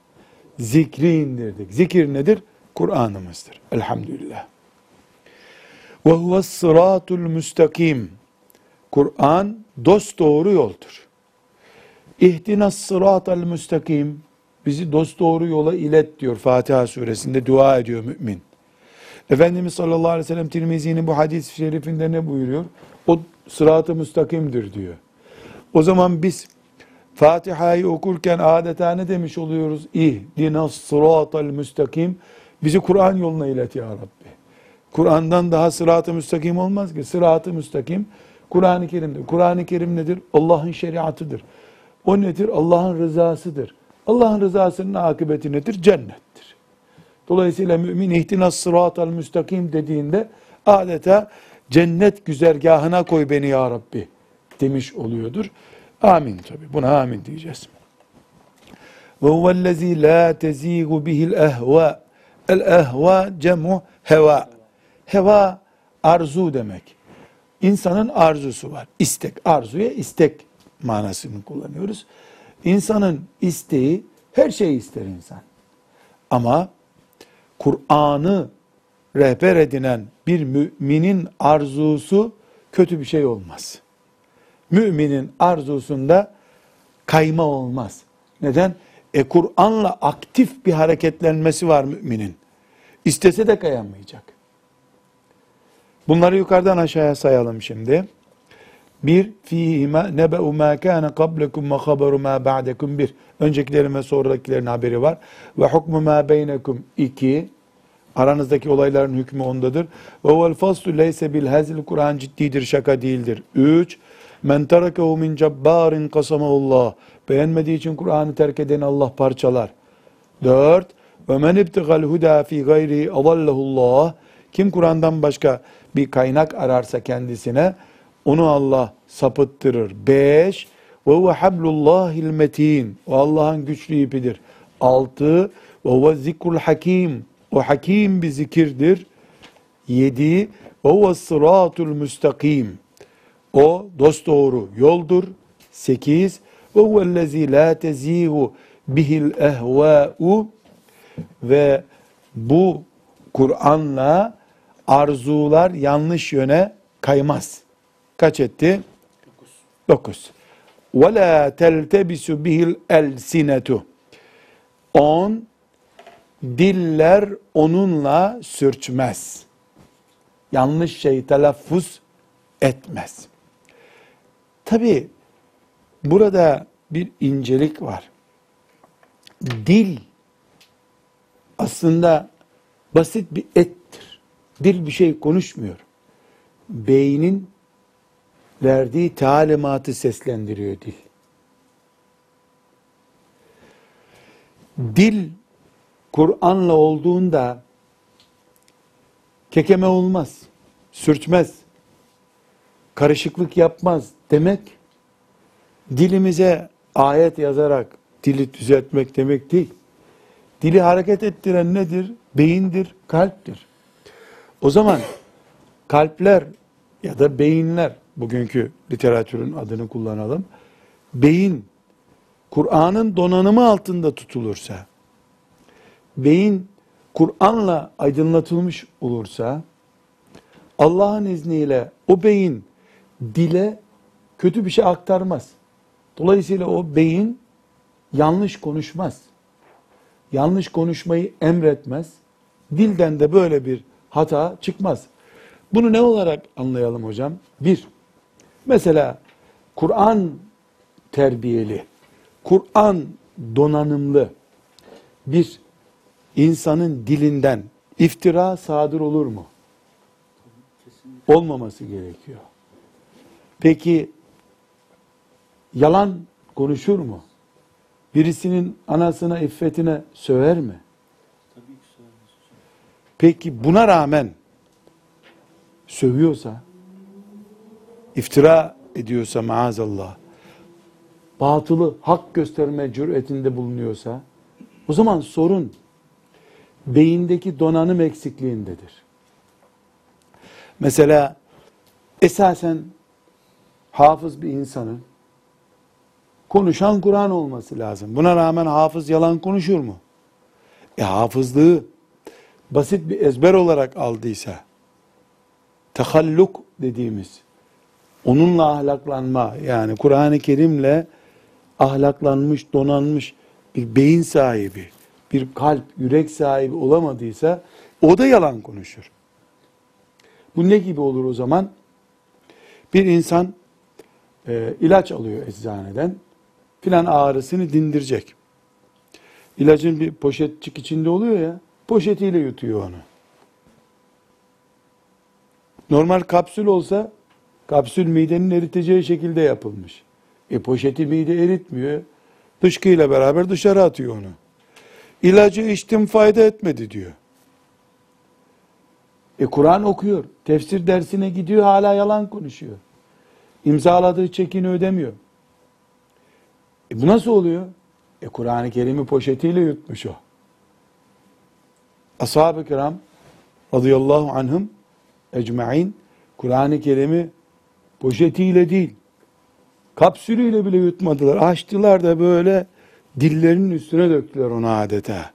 Zikri indirdik. Zikir nedir? Kur'an'ımızdır. Elhamdülillah. Ve huves sıratul müstakim. Kur'an dost doğru yoldur. İhtinas sıratal müstakim. Bizi dost doğru yola ilet diyor Fatiha suresinde dua ediyor mümin. Efendimiz sallallahu aleyhi ve sellem Tirmizi'nin bu hadis-i şerifinde ne buyuruyor? O sırat-ı müstakimdir diyor. O zaman biz Fatiha'yı okurken adeta ne demiş oluyoruz? İhdinas sıratal müstakim. Bizi Kur'an yoluna ilet ya Rabbi. Kur'an'dan daha sırat-ı müstakim olmaz ki. Sırat-ı müstakim Kur'an-ı Kerim'dir. Kur'an-ı Kerim nedir? Allah'ın şeriatıdır. O nedir? Allah'ın rızasıdır. Allah'ın rızasının akıbeti nedir? Cennettir. Dolayısıyla mümin ihtinas sıratal müstakim dediğinde adeta cennet güzergahına koy beni ya Rabbi demiş oluyordur. Amin tabi. Buna amin diyeceğiz. Ve huvellezî lâ tezîgu bihil ehvâ. El ehvâ cemu heva. Heva arzu demek. İnsanın arzusu var. İstek. Arzuya istek manasını kullanıyoruz. İnsanın isteği her şeyi ister insan. Ama Kur'an'ı rehber edinen bir müminin arzusu kötü bir şey olmaz. Müminin arzusunda kayma olmaz. Neden? E Kur'an'la aktif bir hareketlenmesi var müminin. İstese de kayamayacak. Bunları yukarıdan aşağıya sayalım şimdi. Bir, fihi ma nebe'u ma kana qablekum ve haberu ma ba'dekum bir. Öncekilerin ve sonrakilerin haberi var. Ve hukmu ma beynekum iki. Aranızdaki olayların hükmü ondadır. Ve vel faslu leyse bil hazil Kur'an ciddidir, şaka değildir. Üç, men terakehu min cebbarin kasamahullah. Beğenmediği için Kur'an'ı terk edeni Allah parçalar. Dört, ve men ibtigal huda fi gayri adallahullah. Kim Kur'an'dan başka bir kaynak ararsa kendisine, onu Allah sapıttırır. Beş, ve huve hablullahil metin. O Allah'ın güçlü ipidir. Altı, ve huve zikrul hakim. O hakim bir zikirdir. Yedi, ve huve sıratul müstakim. O dosdoğru yoldur. Sekiz, ve huvellezî lâ tezîhu bihil ehvâ'u. Ve bu Kur'an'la arzular yanlış yöne kaymaz. Kaç etti? 9. Ve la teltebisu bihil elsinetu. 10 diller onunla sürçmez. Yanlış şey telaffuz etmez. Tabi burada bir incelik var. Dil aslında basit bir et Dil bir şey konuşmuyor. Beynin verdiği talimatı seslendiriyor dil. Dil Kur'an'la olduğunda kekeme olmaz, sürtmez, karışıklık yapmaz demek dilimize ayet yazarak dili düzeltmek demek değil. Dili hareket ettiren nedir? Beyindir, kalptir. O zaman kalpler ya da beyinler bugünkü literatürün adını kullanalım. Beyin Kur'an'ın donanımı altında tutulursa, beyin Kur'an'la aydınlatılmış olursa, Allah'ın izniyle o beyin dile kötü bir şey aktarmaz. Dolayısıyla o beyin yanlış konuşmaz. Yanlış konuşmayı emretmez. Dilden de böyle bir hata çıkmaz. Bunu ne olarak anlayalım hocam? Bir, mesela Kur'an terbiyeli, Kur'an donanımlı bir insanın dilinden iftira sadır olur mu? Olmaması gerekiyor. Peki yalan konuşur mu? Birisinin anasına, iffetine söver mi? Peki buna rağmen sövüyorsa, iftira ediyorsa maazallah, batılı hak gösterme cüretinde bulunuyorsa, O zaman sorun beyindeki donanım eksikliğindedir. Mesela esasen hafız bir insanın konuşan Kur'an olması lazım. Buna rağmen hafız yalan konuşur mu? E hafızlığı basit bir ezber olarak aldıysa, tehalluk dediğimiz, onunla ahlaklanma, yani Kur'an-ı Kerim'le ahlaklanmış, donanmış bir beyin sahibi, bir kalp, yürek sahibi olamadıysa, o da yalan konuşur. Bu ne gibi olur o zaman? Bir insan e, ilaç alıyor eczaneden, filan ağrısını dindirecek. İlacın bir poşetçik içinde oluyor ya, poşetiyle yutuyor onu. Normal kapsül olsa, kapsül midenin eriteceği şekilde yapılmış. E poşeti mide eritmiyor, dışkıyla beraber dışarı atıyor onu. İlacı içtim fayda etmedi diyor. E Kur'an okuyor, tefsir dersine gidiyor hala yalan konuşuyor. İmzaladığı çekini ödemiyor. E bu nasıl oluyor? E Kur'an-ı Kerim'i poşetiyle yutmuş o. Ashab-ı kiram radıyallahu anhum ecma'in Kur'an-ı Kerim'i poşetiyle değil, kapsülüyle bile yutmadılar. Açtılar da böyle dillerinin üstüne döktüler onu adeta.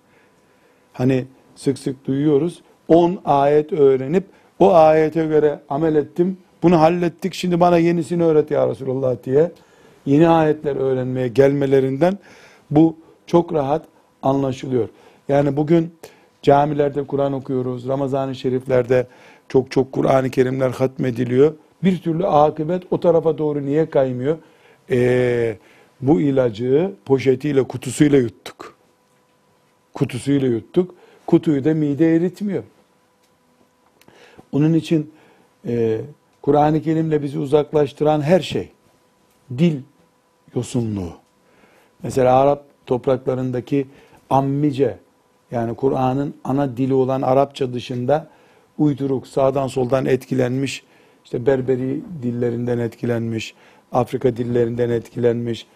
Hani sık sık duyuyoruz. 10 ayet öğrenip o ayete göre amel ettim. Bunu hallettik. Şimdi bana yenisini öğret ya Resulullah diye. Yeni ayetler öğrenmeye gelmelerinden bu çok rahat anlaşılıyor. Yani bugün camilerde Kur'an okuyoruz. Ramazan-ı Şeriflerde çok çok Kur'an-ı Kerimler hatmediliyor. Bir türlü akıbet o tarafa doğru niye kaymıyor? Ee, bu ilacı poşetiyle, kutusuyla yuttuk. Kutusuyla yuttuk. Kutuyu da mide eritmiyor. Onun için e, Kur'an-ı Kerim'le bizi uzaklaştıran her şey, dil yosunluğu. Mesela Arap topraklarındaki ammice, yani Kur'an'ın ana dili olan Arapça dışında uyduruk, sağdan soldan etkilenmiş, işte Berberi dillerinden etkilenmiş, Afrika dillerinden etkilenmiş,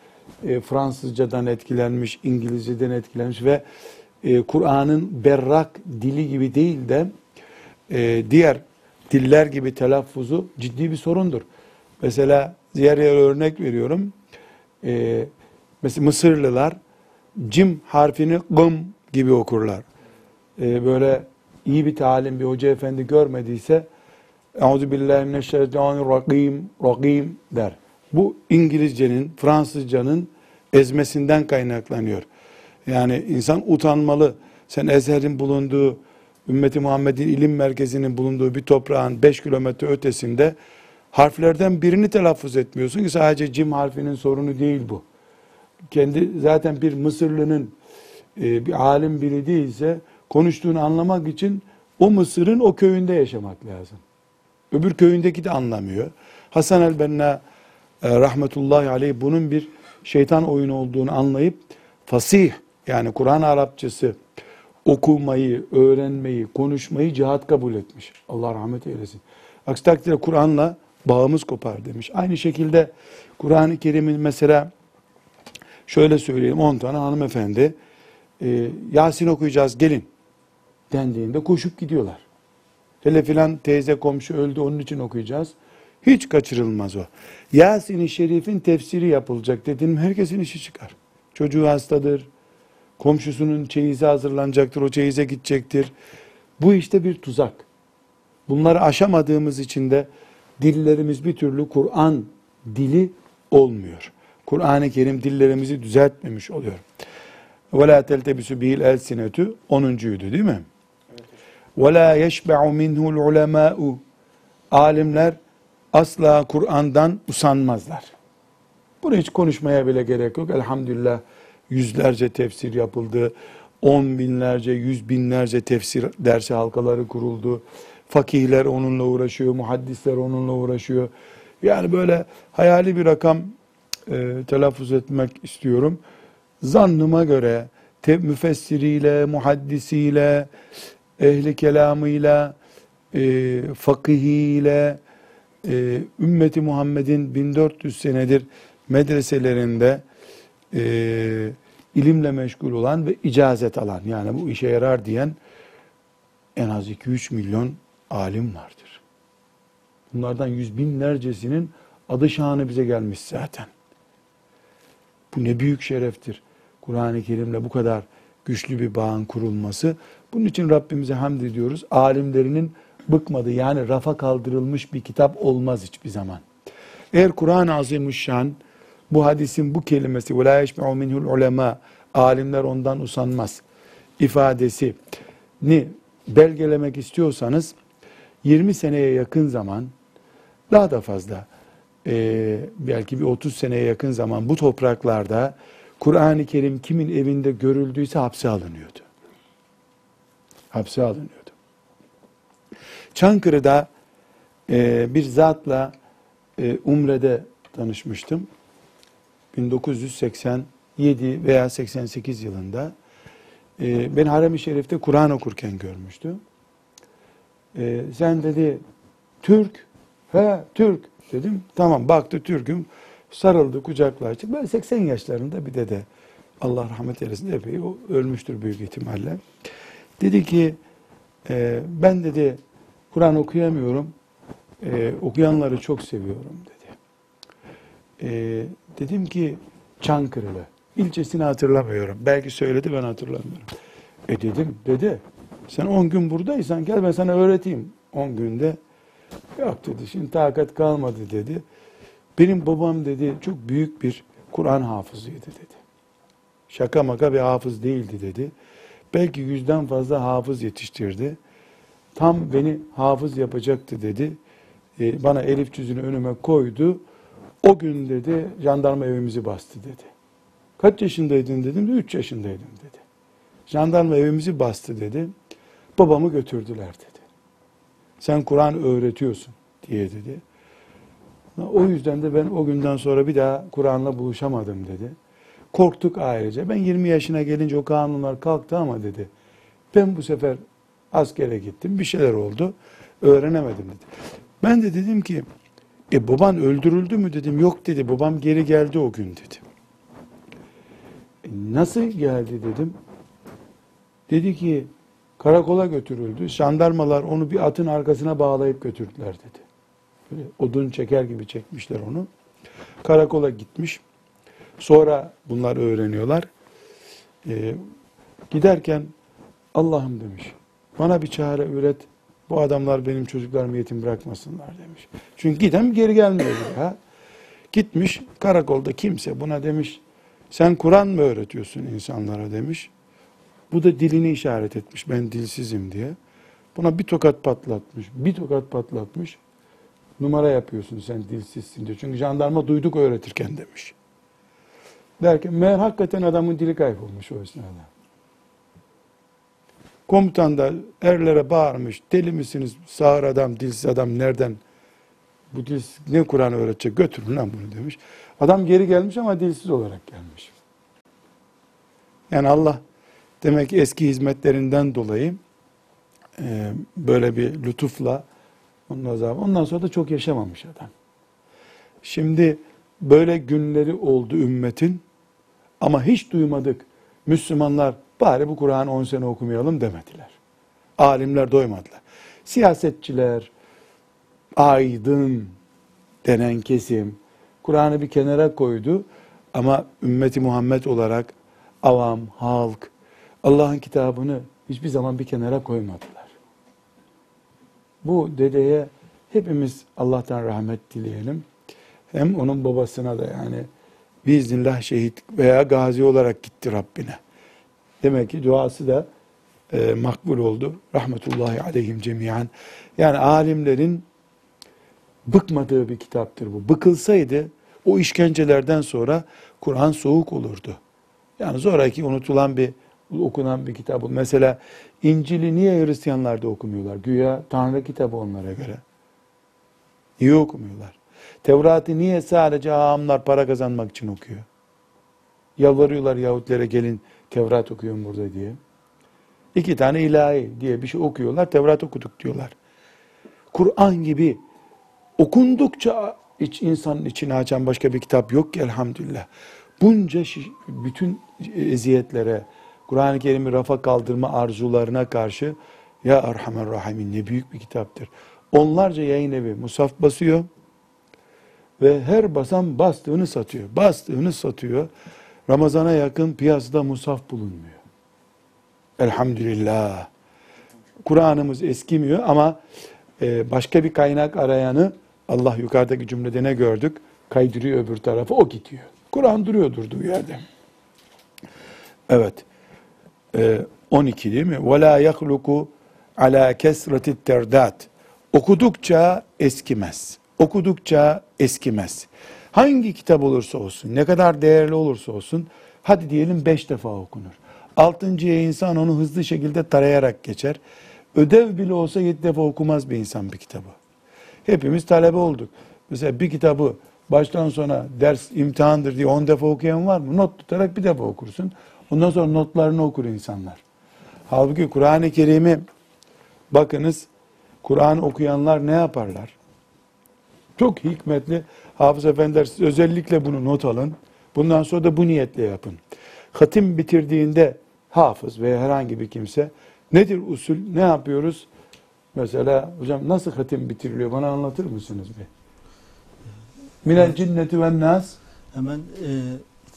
e, Fransızcadan etkilenmiş, İngilizceden etkilenmiş ve e, Kur'an'ın berrak dili gibi değil de e, diğer diller gibi telaffuzu ciddi bir sorundur. Mesela diğer yer örnek veriyorum. E, mesela Mısırlılar cim harfini gım gibi okurlar. E, böyle iyi bir talim bir hoca efendi görmediyse Euzu billahi mineşşeytanirracim racim der. Bu İngilizcenin, Fransızcanın ezmesinden kaynaklanıyor. Yani insan utanmalı. Sen Ezher'in bulunduğu, ümmeti Muhammed'in ilim merkezinin bulunduğu bir toprağın 5 kilometre ötesinde harflerden birini telaffuz etmiyorsun ki sadece cim harfinin sorunu değil bu. Kendi zaten bir Mısırlı'nın e, bir alim biri değilse konuştuğunu anlamak için o Mısır'ın o köyünde yaşamak lazım. Öbür köyündeki de anlamıyor. Hasan el-Benna e, rahmetullahi aleyh bunun bir şeytan oyunu olduğunu anlayıp fasih yani Kur'an Arapçası okumayı, öğrenmeyi, konuşmayı cihat kabul etmiş. Allah rahmet eylesin. Aksi takdirde Kur'an'la bağımız kopar demiş. Aynı şekilde Kur'an-ı Kerim'in mesela şöyle söyleyeyim 10 tane hanımefendi e, Yasin okuyacağız gelin dendiğinde koşup gidiyorlar. Hele filan teyze komşu öldü onun için okuyacağız. Hiç kaçırılmaz o. Yasin-i Şerif'in tefsiri yapılacak dedim herkesin işi çıkar. Çocuğu hastadır, komşusunun çeyizi hazırlanacaktır, o çeyize gidecektir. Bu işte bir tuzak. Bunları aşamadığımız için de dillerimiz bir türlü Kur'an dili olmuyor. Kur'an-ı Kerim dillerimizi düzeltmemiş oluyor. Ve la teltebisu bihil elsinetu onuncuydu değil mi? Ve la yeşbe'u minhul ulemâ'u Alimler asla Kur'an'dan usanmazlar. Bunu hiç konuşmaya bile gerek yok. Elhamdülillah yüzlerce tefsir yapıldı. On binlerce, yüz binlerce tefsir dersi halkaları kuruldu. Fakihler onunla uğraşıyor, muhaddisler onunla uğraşıyor. Yani böyle hayali bir rakam e, telaffuz etmek istiyorum. Zannıma göre te, müfessiriyle, muhaddisiyle, ehli kelamıyla, e, fakihiyle, e, ümmeti Muhammed'in 1400 senedir medreselerinde e, ilimle meşgul olan ve icazet alan yani bu işe yarar diyen en az 2-3 milyon alim vardır. Bunlardan yüz binlercesinin adı şanı bize gelmiş zaten. Bu ne büyük şereftir. Kur'an-ı Kerim'le bu kadar güçlü bir bağın kurulması. Bunun için Rabbimize hamd ediyoruz. Alimlerinin bıkmadı yani rafa kaldırılmış bir kitap olmaz hiçbir zaman. Eğer Kur'an-ı Azimüşşan bu hadisin bu kelimesi وَلَا يَشْمِعُ مِنْهُ الْعُلَمَا alimler ondan usanmaz ifadesi ni belgelemek istiyorsanız 20 seneye yakın zaman daha da fazla e, belki bir 30 seneye yakın zaman bu topraklarda Kur'an-ı Kerim kimin evinde görüldüyse hapse alınıyordu. Hapse alınıyordu. Çankırı'da e, bir zatla e, Umre'de tanışmıştım. 1987 veya 88 yılında e, beni Harem-i Şerif'te Kur'an okurken görmüştü. E, sen dedi Türk, he Türk dedim. Tamam baktı Türk'üm, sarıldı kucaklaştı. Ben 80 yaşlarında bir dede. Allah rahmet eylesin epey o ölmüştür büyük ihtimalle. Dedi ki e, ben dedi Kur'an okuyamıyorum. E, okuyanları çok seviyorum dedi. E, dedim ki Çankırılı. İlçesini hatırlamıyorum. Belki söyledi ben hatırlamıyorum. E dedim dede sen 10 gün buradaysan gel ben sana öğreteyim 10 günde. Yok dedi şimdi takat kalmadı dedi. Benim babam dedi çok büyük bir Kur'an hafızıydı dedi. Şaka maka bir hafız değildi dedi. Belki yüzden fazla hafız yetiştirdi. Tam beni hafız yapacaktı dedi. E, bana elif cüzünü önüme koydu. O gün dedi jandarma evimizi bastı dedi. Kaç yaşındaydın dedim de 3 yaşındaydım dedi. Jandarma evimizi bastı dedi. Babamı götürdüler dedi. Sen Kur'an öğretiyorsun diye dedi. O yüzden de ben o günden sonra bir daha Kur'an'la buluşamadım dedi. Korktuk ailece. Ben 20 yaşına gelince o kanunlar kalktı ama dedi. Ben bu sefer askere gittim. Bir şeyler oldu. Öğrenemedim dedi. Ben de dedim ki e baban öldürüldü mü dedim. Yok dedi. Babam geri geldi o gün dedi. E, nasıl geldi dedim. Dedi ki karakola götürüldü. Jandarmalar onu bir atın arkasına bağlayıp götürdüler dedi. Böyle odun çeker gibi çekmişler onu. Karakola gitmiş. Sonra bunlar öğreniyorlar. Ee, giderken Allah'ım demiş. Bana bir çare üret. Bu adamlar benim çocuklarımı yetim bırakmasınlar demiş. Çünkü giden geri gelmiyor ha. Gitmiş karakolda kimse buna demiş. Sen Kur'an mı öğretiyorsun insanlara demiş. Bu da dilini işaret etmiş. Ben dilsizim diye. Buna bir tokat patlatmış. Bir tokat patlatmış. Numara yapıyorsun sen dilsizsin diye. Çünkü jandarma duyduk öğretirken demiş. Derken meğer hakikaten adamın dili kaybolmuş o esnada. Komutan da erlere bağırmış. Deli misiniz? Sağır adam, dilsiz adam nereden? Bu dil ne Kur'an öğretecek? Götürün lan bunu demiş. Adam geri gelmiş ama dilsiz olarak gelmiş. Yani Allah demek ki eski hizmetlerinden dolayı böyle bir lütufla ondan sonra, ondan sonra da çok yaşamamış adam. Şimdi böyle günleri oldu ümmetin ama hiç duymadık. Müslümanlar bari bu Kur'an'ı 10 sene okumayalım demediler. Alimler doymadılar. Siyasetçiler, aydın denen kesim Kur'an'ı bir kenara koydu ama ümmeti Muhammed olarak avam, halk Allah'ın kitabını hiçbir zaman bir kenara koymadılar. Bu dedeye hepimiz Allah'tan rahmet dileyelim. Hem onun babasına da yani biiznillah şehit veya gazi olarak gitti Rabbine. Demek ki duası da e, makbul oldu. Rahmetullahi aleyhim cemiyan. Yani alimlerin bıkmadığı bir kitaptır bu. Bıkılsaydı o işkencelerden sonra Kur'an soğuk olurdu. Yani sonraki unutulan bir okunan bir kitap. Mesela İncil'i niye Hristiyanlar da okumuyorlar? Güya Tanrı kitabı onlara göre. Niye okumuyorlar? Tevrat'ı niye sadece ağamlar para kazanmak için okuyor? Yalvarıyorlar Yahudilere gelin Tevrat okuyun burada diye. İki tane ilahi diye bir şey okuyorlar. Tevrat okuduk diyorlar. Kur'an gibi okundukça iç insanın içini açan başka bir kitap yok ki elhamdülillah. Bunca şiş- bütün eziyetlere, Kur'an-ı Kerim'i rafa kaldırma arzularına karşı ya Erhamer Rahimin ne büyük bir kitaptır. Onlarca yayın evi musaf basıyor ve her basan bastığını satıyor. Bastığını satıyor. Ramazana yakın piyasada musaf bulunmuyor. Elhamdülillah. Kur'an'ımız eskimiyor ama e, başka bir kaynak arayanı Allah yukarıdaki cümlede ne gördük? Kaydırıyor öbür tarafa o gidiyor. Kur'an duruyor durduğu yerde. Evet. E, 12 değil mi? وَلَا يَخْلُقُ عَلَى كَسْرَةِ التَّرْدَاتِ Okudukça eskimez. Okudukça eskimez. Hangi kitap olursa olsun, ne kadar değerli olursa olsun, hadi diyelim beş defa okunur. Altıncıya insan onu hızlı şekilde tarayarak geçer. Ödev bile olsa yedi defa okumaz bir insan bir kitabı. Hepimiz talebe olduk. Mesela bir kitabı baştan sona ders imtihandır diye on defa okuyan var mı? Not tutarak bir defa okursun. Ondan sonra notlarını okur insanlar. Halbuki Kur'an-ı Kerim'i bakınız Kur'an okuyanlar ne yaparlar? Çok hikmetli. Hafız efendiler siz özellikle bunu not alın. Bundan sonra da bu niyetle yapın. Hatim bitirdiğinde hafız veya herhangi bir kimse nedir usul? Ne yapıyoruz? Mesela hocam nasıl hatim bitiriliyor? Bana anlatır mısınız bir? Minel cinneti ve nas. Hemen e,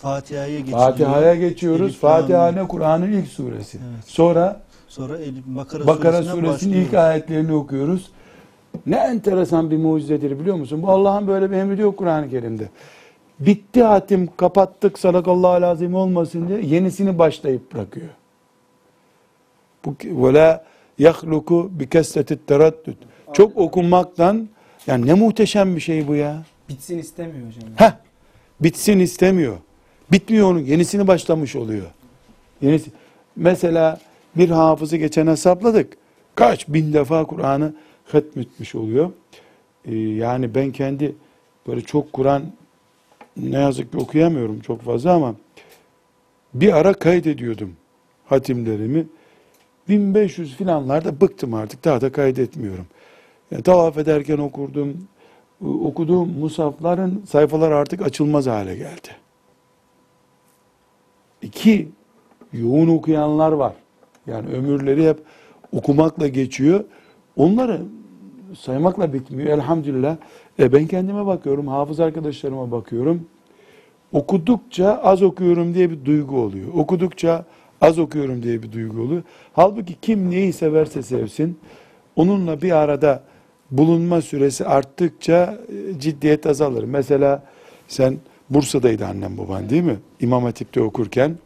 Fatiha'ya geçiliyor. Fatiha'ya geçiyoruz. Fatiha ne? Kur'an'ın ilk suresi. Evet. Sonra Sonra Bakara, Bakara suresinin ilk ayetlerini okuyoruz. Ne enteresan bir mucizedir biliyor musun? Bu Allah'ın böyle bir emri yok Kur'an-ı Kerim'de. Bitti hatim, kapattık, sadakallahu lazim olmasın diye yenisini başlayıp bırakıyor. Bu yahluku bi kesreti teraddüt. Çok okunmaktan yani ne muhteşem bir şey bu ya. Bitsin istemiyor hocam. Heh, bitsin istemiyor. Bitmiyor onun, yenisini başlamış oluyor. Yenisi. Mesela bir hafızı geçen hesapladık. Kaç bin defa Kur'an'ı hatmetmiş oluyor. Ee, yani ben kendi böyle çok Kur'an ne yazık ki okuyamıyorum çok fazla ama bir ara kaydediyordum hatimlerimi. 1500 filanlarda bıktım artık daha da kaydetmiyorum. Yani tavaf ederken okurdum. Okuduğum musafların sayfalar artık açılmaz hale geldi. İki, yoğun okuyanlar var. Yani ömürleri hep okumakla geçiyor. Onları saymakla bitmiyor elhamdülillah. E ben kendime bakıyorum, hafız arkadaşlarıma bakıyorum. Okudukça az okuyorum diye bir duygu oluyor. Okudukça az okuyorum diye bir duygu oluyor. Halbuki kim neyi severse sevsin, onunla bir arada bulunma süresi arttıkça e, ciddiyet azalır. Mesela sen Bursa'daydı annem baban değil mi? İmam Hatip'te okurken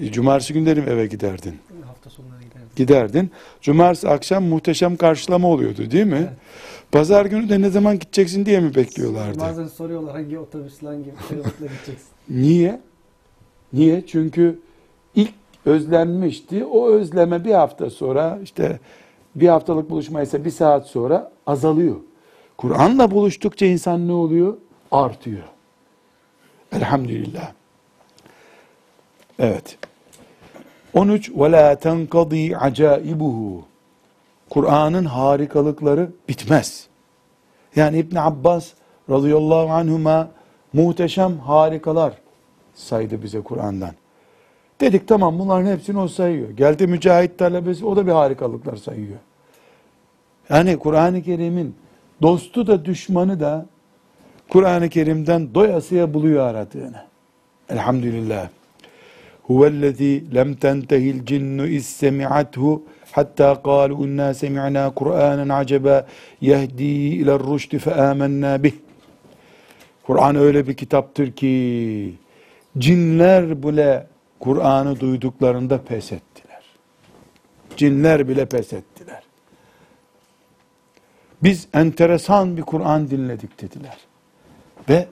e, cumartesi günleri mi eve giderdin? Hafta sonları giderdim. Giderdin. Cumartesi akşam muhteşem karşılama oluyordu değil mi? Evet. Pazar günü de ne zaman gideceksin diye mi bekliyorlardı? Bazen soruyorlar hangi otobüsle hangi feribotla gideceksin. *laughs* Niye? Niye? Çünkü ilk özlenmişti. O özleme bir hafta sonra işte bir haftalık buluşma ise bir saat sonra azalıyor. Kur'an'la buluştukça insan ne oluyor? Artıyor. Elhamdülillah. Evet. 13 ve la tenkadi acaibuhu. Kur'an'ın harikalıkları bitmez. Yani İbn Abbas radıyallahu anhuma muhteşem harikalar saydı bize Kur'an'dan. Dedik tamam bunların hepsini o sayıyor. Geldi mücahit talebesi o da bir harikalıklar sayıyor. Yani Kur'an-ı Kerim'in dostu da düşmanı da Kur'an-ı Kerim'den doyasıya buluyor aradığını. Elhamdülillah. Huvellezî lem tentehil cinnu istemi'athu hatta kâlu inna semi'nâ Kur'ânen acaba yehdi iler rüştü fe âmennâ bih. Kur'an öyle bir kitaptır ki cinler bile Kur'an'ı duyduklarında pes ettiler. Cinler bile pes ettiler. Biz enteresan bir Kur'an dinledik dediler. Ve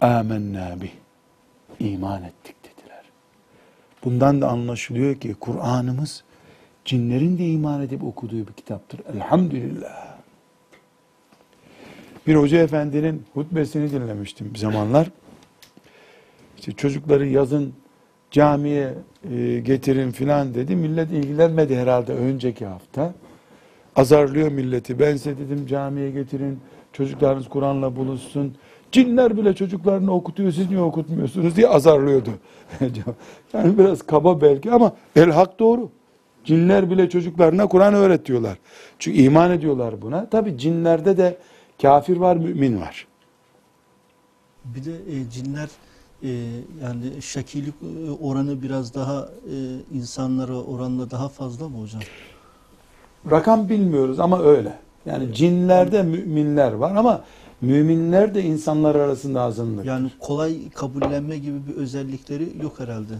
amenna bih. iman ettik dediler. Bundan da anlaşılıyor ki Kur'an'ımız cinlerin de iman edip okuduğu bir kitaptır. Elhamdülillah. Bir hoca efendinin hutbesini dinlemiştim bir zamanlar. İşte çocukları yazın camiye e, getirin filan dedi. Millet ilgilenmedi herhalde önceki hafta. Azarlıyor milleti. Ben dedim camiye getirin. Çocuklarınız Kur'an'la buluşsun. Cinler bile çocuklarını okutuyor siz niye okutmuyorsunuz diye azarlıyordu. *laughs* yani biraz kaba belki ama el hak doğru. Cinler bile çocuklarına Kur'an öğretiyorlar. Çünkü iman ediyorlar buna. Tabi cinlerde de kafir var, mümin var. Bir de e, cinler e, yani şekilik e, oranı biraz daha e, insanlara oranla daha fazla mı hocam? Rakam bilmiyoruz ama öyle. Yani cinlerde müminler var ama müminler de insanlar arasında azınlık. Yani kolay kabullenme gibi bir özellikleri yok herhalde.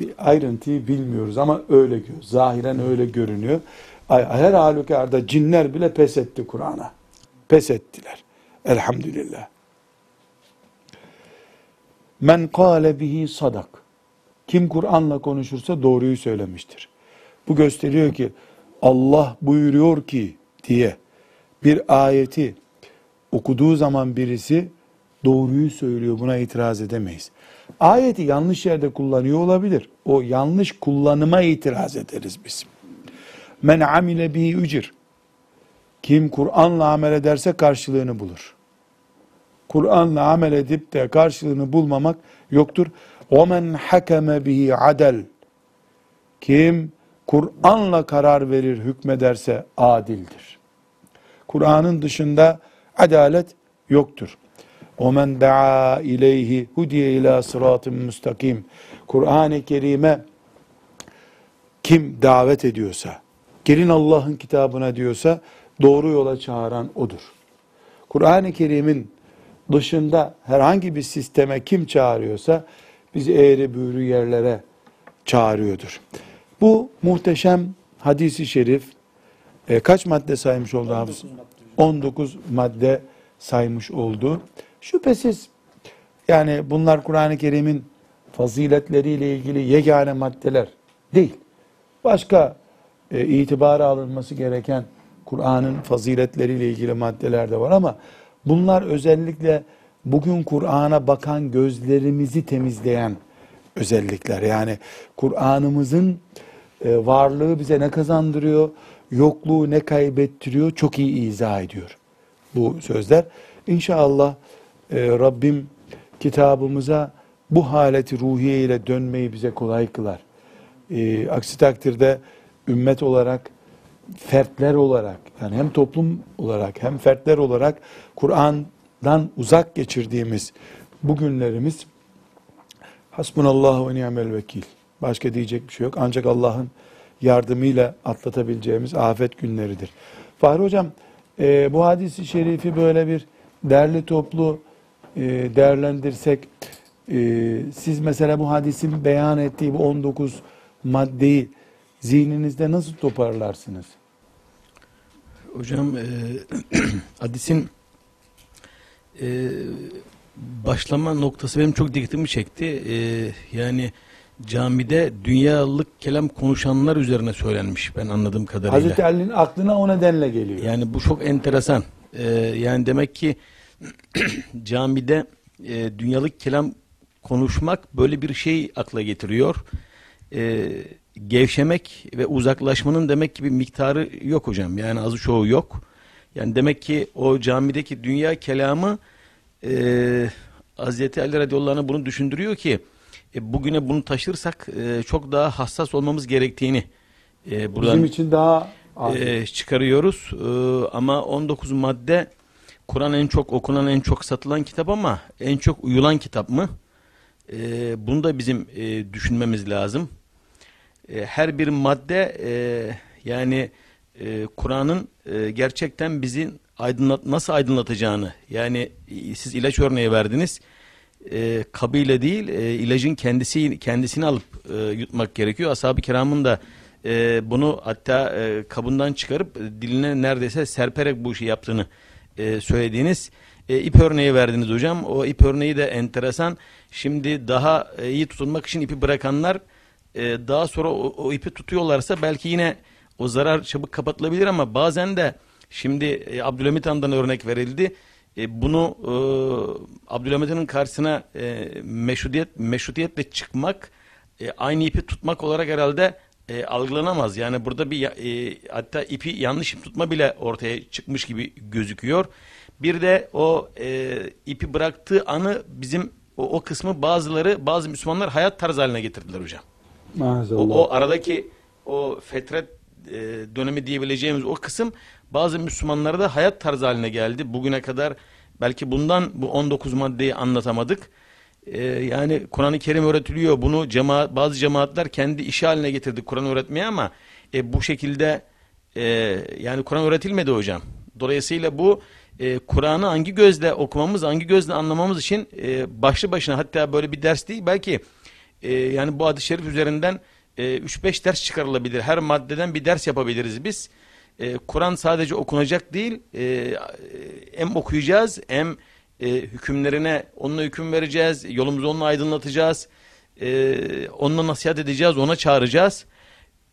Bir ayrıntıyı bilmiyoruz ama öyle. Zahiren öyle görünüyor. Her halükarda cinler bile pes etti Kur'an'a. Pes ettiler. Elhamdülillah. Men kâle bihi sadak. Kim Kur'an'la konuşursa doğruyu söylemiştir. Bu gösteriyor ki Allah buyuruyor ki diye bir ayeti okuduğu zaman birisi doğruyu söylüyor buna itiraz edemeyiz. Ayeti yanlış yerde kullanıyor olabilir. O yanlış kullanıma itiraz ederiz biz. Men amile bihi ücir. Kim Kur'an'la amel ederse karşılığını bulur. Kur'an'la amel edip de karşılığını bulmamak yoktur. وَمَنْ حَكَمَ bihi adel. Kim Kur'an'la karar verir, hükmederse adildir. Kur'an'ın dışında adalet yoktur. وَمَنْ دَعَا اِلَيْهِ هُدِيَ ila sıratın müstakim. Kur'an-ı Kerim'e kim davet ediyorsa, gelin Allah'ın kitabına diyorsa, doğru yola çağıran odur. Kur'an-ı Kerim'in dışında herhangi bir sisteme kim çağırıyorsa, bizi eğri büğrü yerlere çağırıyordur. Bu muhteşem hadisi şerif, e, kaç madde saymış oldu Hafız? 19 madde saymış oldu. Şüphesiz yani bunlar Kur'an-ı Kerim'in faziletleriyle ilgili yegane maddeler değil. Başka e, itibara alınması gereken Kur'an'ın faziletleriyle ilgili maddeler de var ama bunlar özellikle bugün Kur'an'a bakan gözlerimizi temizleyen özellikler. Yani Kur'an'ımızın e, varlığı bize ne kazandırıyor, yokluğu ne kaybettiriyor çok iyi izah ediyor bu sözler. İnşallah e, Rabbim kitabımıza bu haleti ruhiye ile dönmeyi bize kolay kılar. E, aksi takdirde ümmet olarak, fertler olarak, yani hem toplum olarak hem fertler olarak Kur'an'dan uzak geçirdiğimiz bu günlerimiz hasbunallahu ve ni'mel vekil. Başka diyecek bir şey yok. Ancak Allah'ın yardımıyla atlatabileceğimiz afet günleridir. Fahri Hocam, e, bu hadisi şerifi böyle bir derli toplu e, değerlendirsek, e, siz mesela bu hadisin beyan ettiği bu 19 maddeyi zihninizde nasıl toparlarsınız? Hocam e, *clears throat* hadisin e, başlama noktası benim çok dikkatimi çekti. E, yani camide dünyalık kelam konuşanlar üzerine söylenmiş ben anladığım kadarıyla. Hazreti Ali'nin aklına o nedenle geliyor. Yani bu çok enteresan. Ee, yani demek ki *clears throat* camide e, dünyalık kelam konuşmak böyle bir şey akla getiriyor. Ee, gevşemek ve uzaklaşmanın demek ki bir miktarı yok hocam. Yani azı çoğu yok. Yani demek ki o camideki dünya kelamı e, Hazreti Ali radıyallahu bunu düşündürüyor ki e, bugüne bunu taşırsak e, çok daha hassas olmamız gerektiğini e, buradan Bizim için daha e, çıkarıyoruz. E, ama 19 madde Kur'an en çok okunan, en çok satılan kitap ama en çok uyulan kitap mı? E, bunu da bizim e, düşünmemiz lazım. E, her bir madde e, yani e, Kur'an'ın e, gerçekten bizi aydınlat nasıl aydınlatacağını yani e, siz ilaç örneği verdiniz. E, kabıyla değil e, ilacın kendisi kendisini alıp e, yutmak gerekiyor. Ashab-ı kiramın da e, bunu hatta e, kabından çıkarıp diline neredeyse serperek bu işi yaptığını e, söylediğiniz e, ip örneği verdiniz hocam. O ip örneği de enteresan. Şimdi daha e, iyi tutulmak için ipi bırakanlar e, daha sonra o, o ipi tutuyorlarsa belki yine o zarar çabuk kapatılabilir ama bazen de şimdi e, Abdülhamit Han'dan örnek verildi. E, bunu e, Abdülhamit Han'ın karşısına e, meşrutiyet, meşrutiyetle çıkmak e, aynı ipi tutmak olarak herhalde e, algılanamaz. Yani burada bir e, hatta ipi yanlış ip tutma bile ortaya çıkmış gibi gözüküyor. Bir de o e, ipi bıraktığı anı bizim o, o kısmı bazıları bazı Müslümanlar hayat tarzı haline getirdiler hocam. Maazallah. O, o aradaki o fetret e, dönemi diyebileceğimiz o kısım bazı Müslümanlara da hayat tarzı haline geldi. Bugüne kadar belki bundan bu 19 maddeyi anlatamadık. E, yani Kur'an-ı Kerim öğretiliyor. Bunu cemaat, bazı cemaatler kendi işi haline getirdi Kur'an öğretmeye ama e, bu şekilde e, yani Kur'an öğretilmedi hocam. Dolayısıyla bu e, Kur'an'ı hangi gözle okumamız, hangi gözle anlamamız için e, başlı başına hatta böyle bir ders değil belki e, yani bu hadis-i şerif üzerinden e, 3-5 ders çıkarılabilir. Her maddeden bir ders yapabiliriz biz. E, Kur'an sadece okunacak değil, e, hem okuyacağız hem e, hükümlerine onunla hüküm vereceğiz, yolumuzu onunla aydınlatacağız, e, onunla nasihat edeceğiz, ona çağıracağız.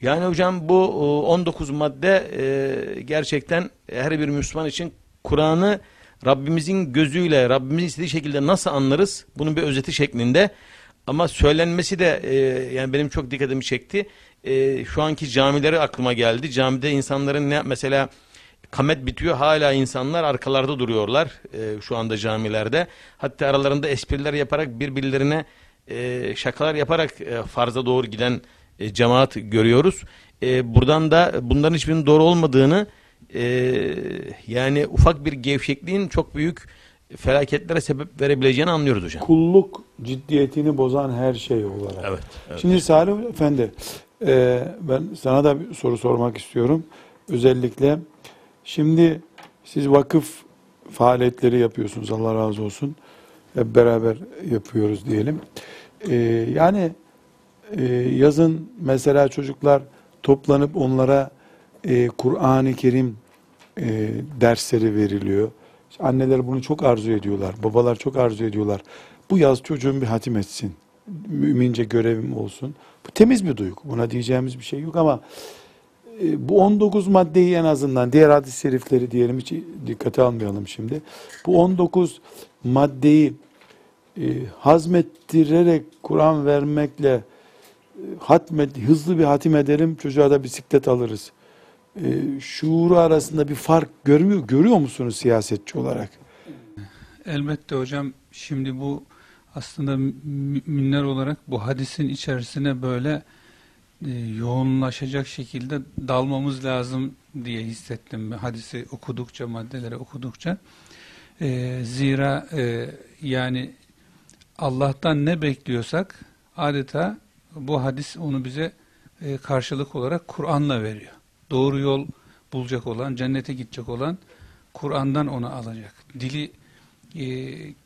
Yani hocam bu o, 19 madde e, gerçekten her bir Müslüman için Kur'an'ı Rabbimizin gözüyle, Rabbimizin istediği şekilde nasıl anlarız? Bunun bir özeti şeklinde. Ama söylenmesi de e, yani benim çok dikkatimi çekti. E, şu anki camileri aklıma geldi. Camide insanların ne mesela kamet bitiyor hala insanlar arkalarda duruyorlar e, şu anda camilerde. Hatta aralarında espriler yaparak birbirlerine e, şakalar yaparak e, farza doğru giden e, cemaat görüyoruz. E, buradan da bunların hiçbirinin doğru olmadığını e, yani ufak bir gevşekliğin çok büyük felaketlere sebep verebileceğini anlıyoruz hocam. Kulluk ciddiyetini bozan her şey olarak. Evet. evet. Şimdi Salih Efendi, e, ben sana da bir soru sormak istiyorum. Özellikle şimdi siz vakıf faaliyetleri yapıyorsunuz. Allah razı olsun. Hep beraber yapıyoruz diyelim. E, yani e, yazın mesela çocuklar toplanıp onlara e, Kur'an-ı Kerim e, dersleri veriliyor. İşte anneler bunu çok arzu ediyorlar. Babalar çok arzu ediyorlar. Bu yaz çocuğum bir hatim etsin. Mümince görevim olsun. Bu temiz bir duygu. Buna diyeceğimiz bir şey yok ama e, bu 19 maddeyi en azından diğer hadis-i şerifleri diyelim hiç dikkate almayalım şimdi. Bu 19 maddeyi e, hazmettirerek Kur'an vermekle e, hatmet, hızlı bir hatim ederim çocuğa da bisiklet alırız. E, şuuru arasında bir fark görmüyor, görüyor musunuz siyasetçi olarak? Elbette hocam şimdi bu aslında müminler olarak bu hadisin içerisine böyle e, yoğunlaşacak şekilde dalmamız lazım diye hissettim hadisi okudukça maddeleri okudukça. E, zira e, yani Allah'tan ne bekliyorsak adeta bu hadis onu bize e, karşılık olarak Kur'an'la veriyor. Doğru yol bulacak olan, cennete gidecek olan Kur'an'dan onu alacak. Dili e,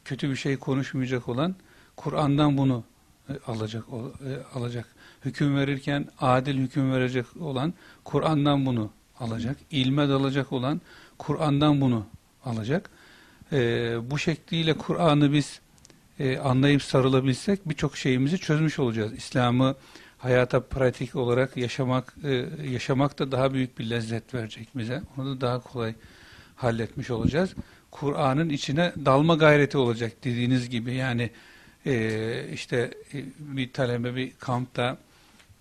kötü bir şey konuşmayacak olan Kur'an'dan bunu e, alacak e, alacak. Hüküm verirken adil hüküm verecek olan Kur'an'dan bunu alacak. İlme dalacak olan Kur'an'dan bunu alacak. Bu şekliyle Kur'an'ı biz anlayıp sarılabilsek birçok şeyimizi çözmüş olacağız. İslam'ı hayata pratik olarak yaşamak yaşamak da daha büyük bir lezzet verecek bize. Onu da daha kolay halletmiş olacağız. Kur'an'ın içine dalma gayreti olacak dediğiniz gibi yani e, işte e, bir talebe bir kampta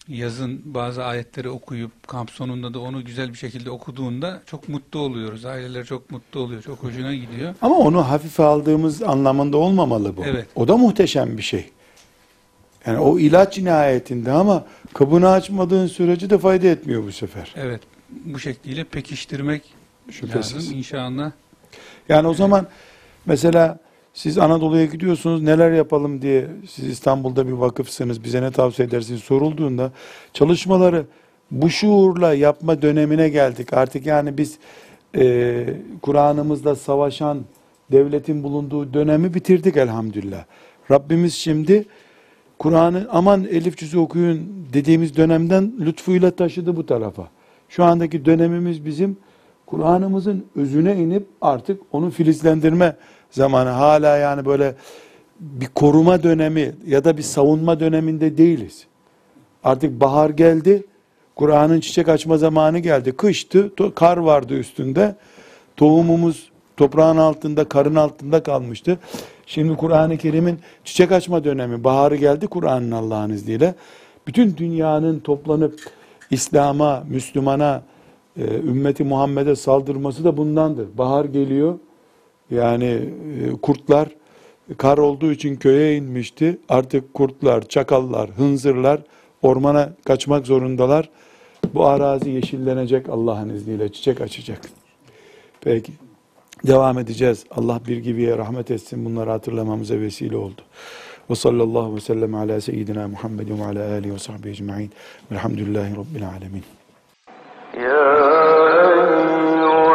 yazın bazı ayetleri okuyup kamp sonunda da onu güzel bir şekilde okuduğunda çok mutlu oluyoruz. Aileler çok mutlu oluyor. Çok hoşuna gidiyor. Ama onu hafife aldığımız anlamında olmamalı bu. Evet. O da muhteşem bir şey. Yani o ilaç nihayetinde ama kabını açmadığın sürece de fayda etmiyor bu sefer. Evet. Bu şekliyle pekiştirmek Şüphesiz. lazım inşallah. Yani o zaman mesela siz Anadolu'ya gidiyorsunuz neler yapalım diye siz İstanbul'da bir vakıfsınız bize ne tavsiye edersiniz sorulduğunda çalışmaları bu şuurla yapma dönemine geldik. Artık yani biz e, Kur'an'ımızla savaşan devletin bulunduğu dönemi bitirdik elhamdülillah. Rabbimiz şimdi Kur'an'ı aman elif cüzü okuyun dediğimiz dönemden lütfuyla taşıdı bu tarafa. Şu andaki dönemimiz bizim Kur'an'ımızın özüne inip artık onu filizlendirme zamanı. Hala yani böyle bir koruma dönemi ya da bir savunma döneminde değiliz. Artık bahar geldi. Kur'an'ın çiçek açma zamanı geldi. Kıştı, to- kar vardı üstünde. Tohumumuz toprağın altında, karın altında kalmıştı. Şimdi Kur'an-ı Kerim'in çiçek açma dönemi, baharı geldi Kur'an'ın Allah'ın izniyle. Bütün dünyanın toplanıp İslam'a, Müslümana, e, ümmeti Muhammed'e saldırması da bundandır. Bahar geliyor, Yani e, kurtlar kar olduğu için köye inmişti. Artık kurtlar, çakallar, hınzırlar ormana kaçmak zorundalar. Bu arazi yeşillenecek Allah'ın izniyle, çiçek açacak. Peki. Devam edeceğiz. Allah bir gibiye rahmet etsin. Bunları hatırlamamıza vesile oldu. Ve sallallahu ve sellem ala seyyidina Muhammedin ve ala alihi ve sahbihi ecma'in. Velhamdülillahi Rabbil alemin. يا أيها